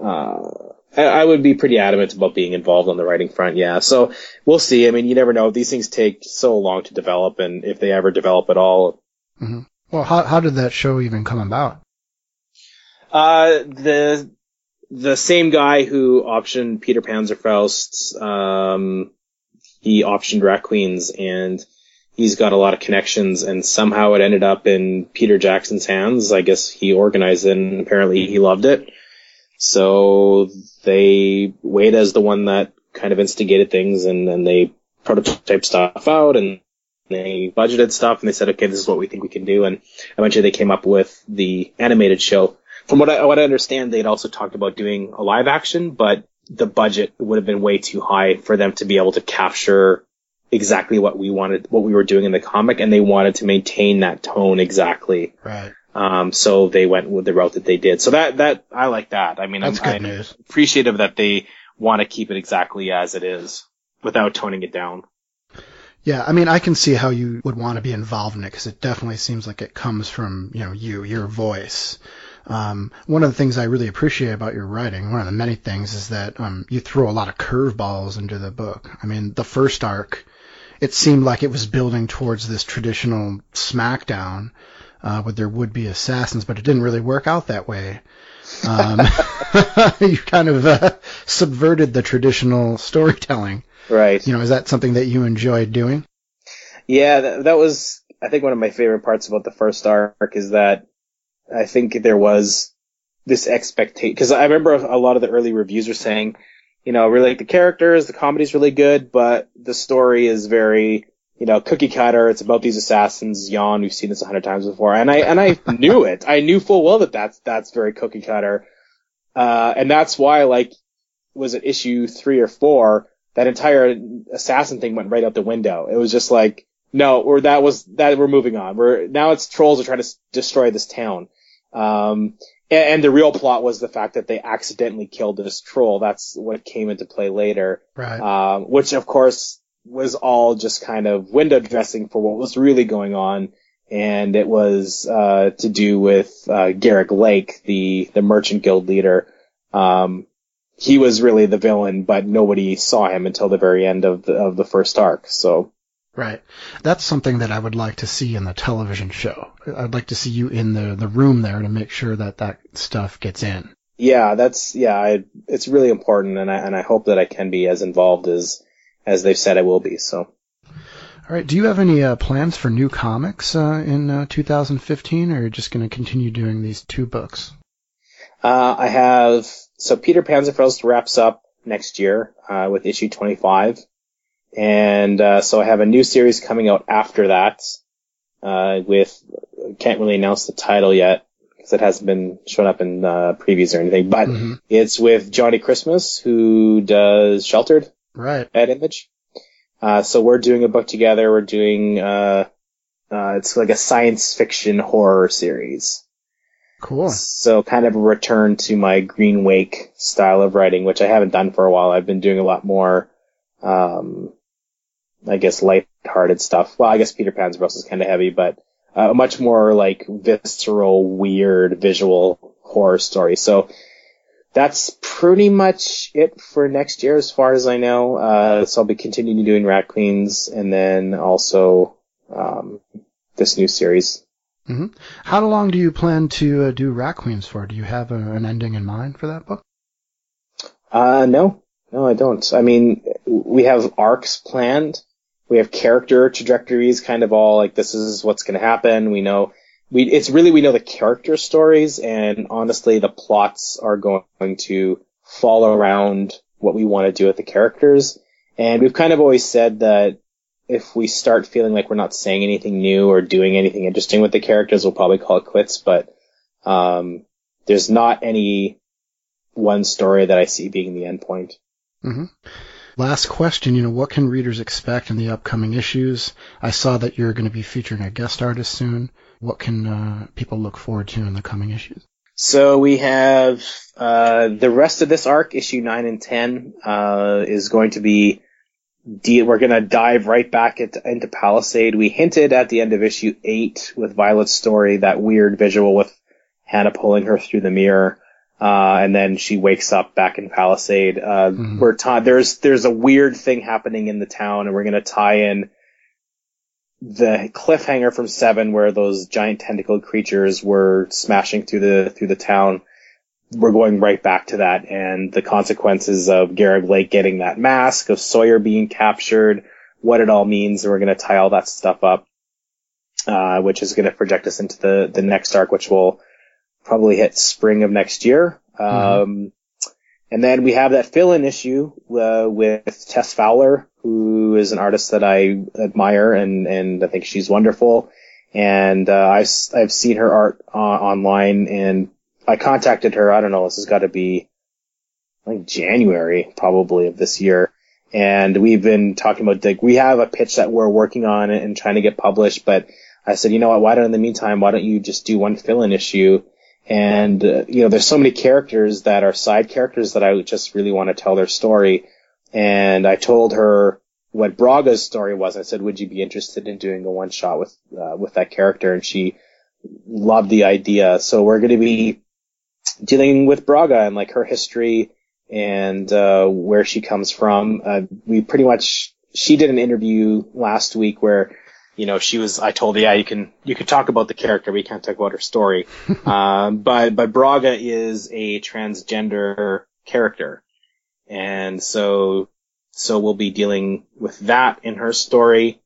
uh, I, I would be pretty adamant about being involved on the writing front. Yeah. So we'll see. I mean, you never know. These things take so long to develop and if they ever develop at all, Mhm. Well, how how did that show even come about? Uh, the the same guy who optioned Peter Panzerfaust, um, he optioned Rat Queens, and he's got a lot of connections, and somehow it ended up in Peter Jackson's hands. I guess he organized it, and apparently he loved it. So they Wade as the one that kind of instigated things, and then they prototype stuff out, and they budgeted stuff, and they said, okay, this is what we think we can do, and eventually they came up with the animated show from what I, what I understand, they'd also talked about doing a live action, but the budget would have been way too high for them to be able to capture exactly what we wanted, what we were doing in the comic, and they wanted to maintain that tone exactly. Right. Um, so they went with the route that they did. So that, that, I like that. I mean, That's I'm, good I'm news. appreciative that they want to keep it exactly as it is without toning it down. Yeah, I mean, I can see how you would want to be involved in it because it definitely seems like it comes from you know you, your voice. Um, one of the things I really appreciate about your writing, one of the many things, is that um, you throw a lot of curveballs into the book. I mean, the first arc, it seemed like it was building towards this traditional SmackDown uh, with their would-be assassins, but it didn't really work out that way. Um, you kind of uh, subverted the traditional storytelling. Right. You know, is that something that you enjoyed doing? Yeah, that, that was, I think one of my favorite parts about the first arc is that I think there was this expectation, cause I remember a lot of the early reviews were saying, you know, really like the characters, the comedy's really good, but the story is very, you know, cookie cutter. It's about these assassins. Yawn. We've seen this a hundred times before. And I, and I knew it. I knew full well that that's, that's very cookie cutter. Uh, and that's why, like, was it issue three or four? That entire assassin thing went right out the window. It was just like, no, or that was, that we're moving on. We're, now it's trolls are trying to s- destroy this town. Um, and, and the real plot was the fact that they accidentally killed this troll. That's what came into play later. Right. Um, which of course was all just kind of window dressing for what was really going on. And it was, uh, to do with, uh, Garrick Lake, the, the merchant guild leader. Um, he was really the villain, but nobody saw him until the very end of the, of the first arc. So, Right. That's something that I would like to see in the television show. I'd like to see you in the, the room there to make sure that that stuff gets in. yeah, that's, yeah, I, it's really important and I, and I hope that I can be as involved as, as they've said I will be. So, All right. Do you have any uh, plans for new comics uh, in uh, 2015, or are you just going to continue doing these two books? Uh, I have, so Peter Panzerfaust wraps up next year, uh, with issue 25. And, uh, so I have a new series coming out after that, uh, with, can't really announce the title yet, because it hasn't been shown up in, uh, previews or anything, but Mhm. it's with Johnny Christmas, who does Sheltered Right. at Image. Uh, so we're doing a book together, we're doing, uh, uh, it's like a science fiction horror series. Cool. So kind of a return to my Green Wake style of writing, which I haven't done for a while. I've been doing a lot more, um, I guess light-hearted stuff. Well, I guess Peter Panzerfaust is kind of heavy, but uh, much more like visceral, weird, visual horror story. So that's pretty much it for next year, as far as I know. Uh, so I'll be continuing doing Rat Queens, and then also um, this new series. hmm How long do you plan to uh, do Rat Queens for? Do you have a, an ending in mind for that book? Uh, no, no, I don't. I mean, we have arcs planned. We have character trajectories, kind of all like this is what's going to happen. We know we. It's really we know the character stories, and honestly, the plots are going to fall around what we want to do with the characters. And we've kind of always said that if we start feeling like we're not saying anything new or doing anything interesting with the characters, we'll probably call it quits. But um, there's not any one story that I see being the end point. hmm Last question, you know, what can readers expect in the upcoming issues? I saw that you're going to be featuring a guest artist soon. What can uh, people look forward to in the coming issues? So we have uh, the rest of this arc, issue nine and ten, uh, is going to be. De- we're going to dive right back into, into Palisade. We hinted at the end of issue eight with Violet's story, that weird visual with Hannah pulling her through the mirror, uh, and then she wakes up back in Palisade. Uh, Mhm. We're ta- there's there's a weird thing happening in the town, and we're going to tie in the cliffhanger from Seven, where those giant tentacled creatures were smashing through the through the town, we're going right back to that, and the consequences of Garreg Lake getting that mask, of Sawyer being captured, what it all means. We're going to tie all that stuff up, uh, which is going to project us into the the next arc, which will probably hit spring of next year. Mm-hmm. Um, and then we have that fill-in issue uh, with Tess Fowler, who is an artist that I admire and and I think she's wonderful. And uh, I've I've seen her art uh, online, and I contacted her. I don't know. This has got to be like January probably of this year. And we've been talking about like we have a pitch that we're working on and trying to get published. But I said, you know what? Why don't in the meantime, why don't you just do one fill-in issue and, uh, you know, there's so many characters that are side characters that I just really want to tell their story. And I told her what Braga's story was. I said, would you be interested in doing a one shot with, uh, with that character? And she loved the idea. So we're going to be dealing with Braga and like her history and, uh, where she comes from. Uh, we pretty much, she did an interview last week where you know, she was, I told her, yeah, you can, you can talk about the character, but you can't talk about her story. um, but, but Braga is a transgender character. And so, so we'll be dealing with that in her story.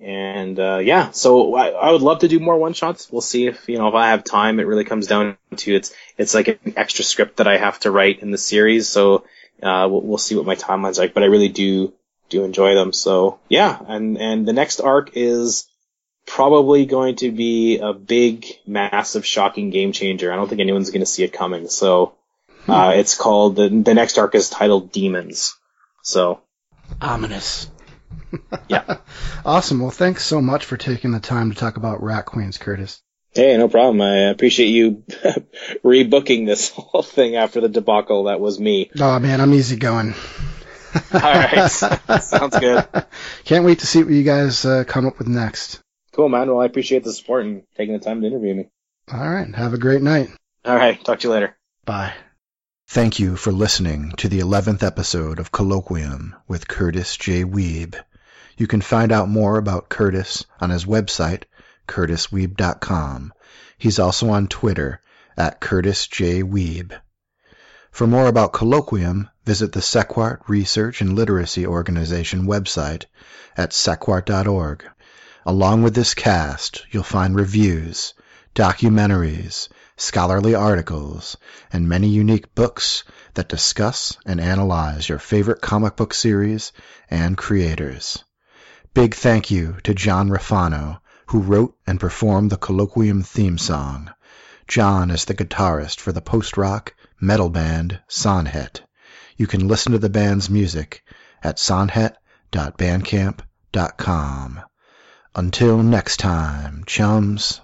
And, uh, yeah, so I, I would love to do more one shots. We'll see if, you know, if I have time. It really comes down to it's, it's like an extra script that I have to write in the series. So, uh, we'll, we'll see what my timeline's like, but I really do, do enjoy them. So yeah, and and the next arc is probably going to be a big, massive, shocking game changer. I don't think anyone's going to see it coming. So hmm. uh, it's called the the next arc is titled Demons. So ominous. yeah. awesome. Well, thanks so much for taking the time to talk about Rat Queens, Curtis. Hey, no problem. I appreciate you rebooking this whole thing after the debacle that was me. Oh man, I'm easy going. All right. Sounds good. Can't wait to see what you guys uh, come up with next. Cool, man. Well, I appreciate the support and taking the time to interview me. All right. Have a great night. All right. Talk to you later. Bye. Thank you for listening to the 11th episode of Colloquium with Curtis J. Wiebe. You can find out more about Curtis on his website, curtiswiebe.com. He's also on Twitter at Curtis J. Wiebe. For more about Colloquium, visit the Sequart Research and Literacy Organization website at sequart.org. Along with this cast, you'll find reviews, documentaries, scholarly articles, and many unique books that discuss and analyze your favorite comic book series and creators. Big thank you to John Rafano, who wrote and performed the Colloquium theme song. John is the guitarist for the post-rock metal band Sonhet. You can listen to the band's music at sonhet.bandcamp.com. Until next time, chums.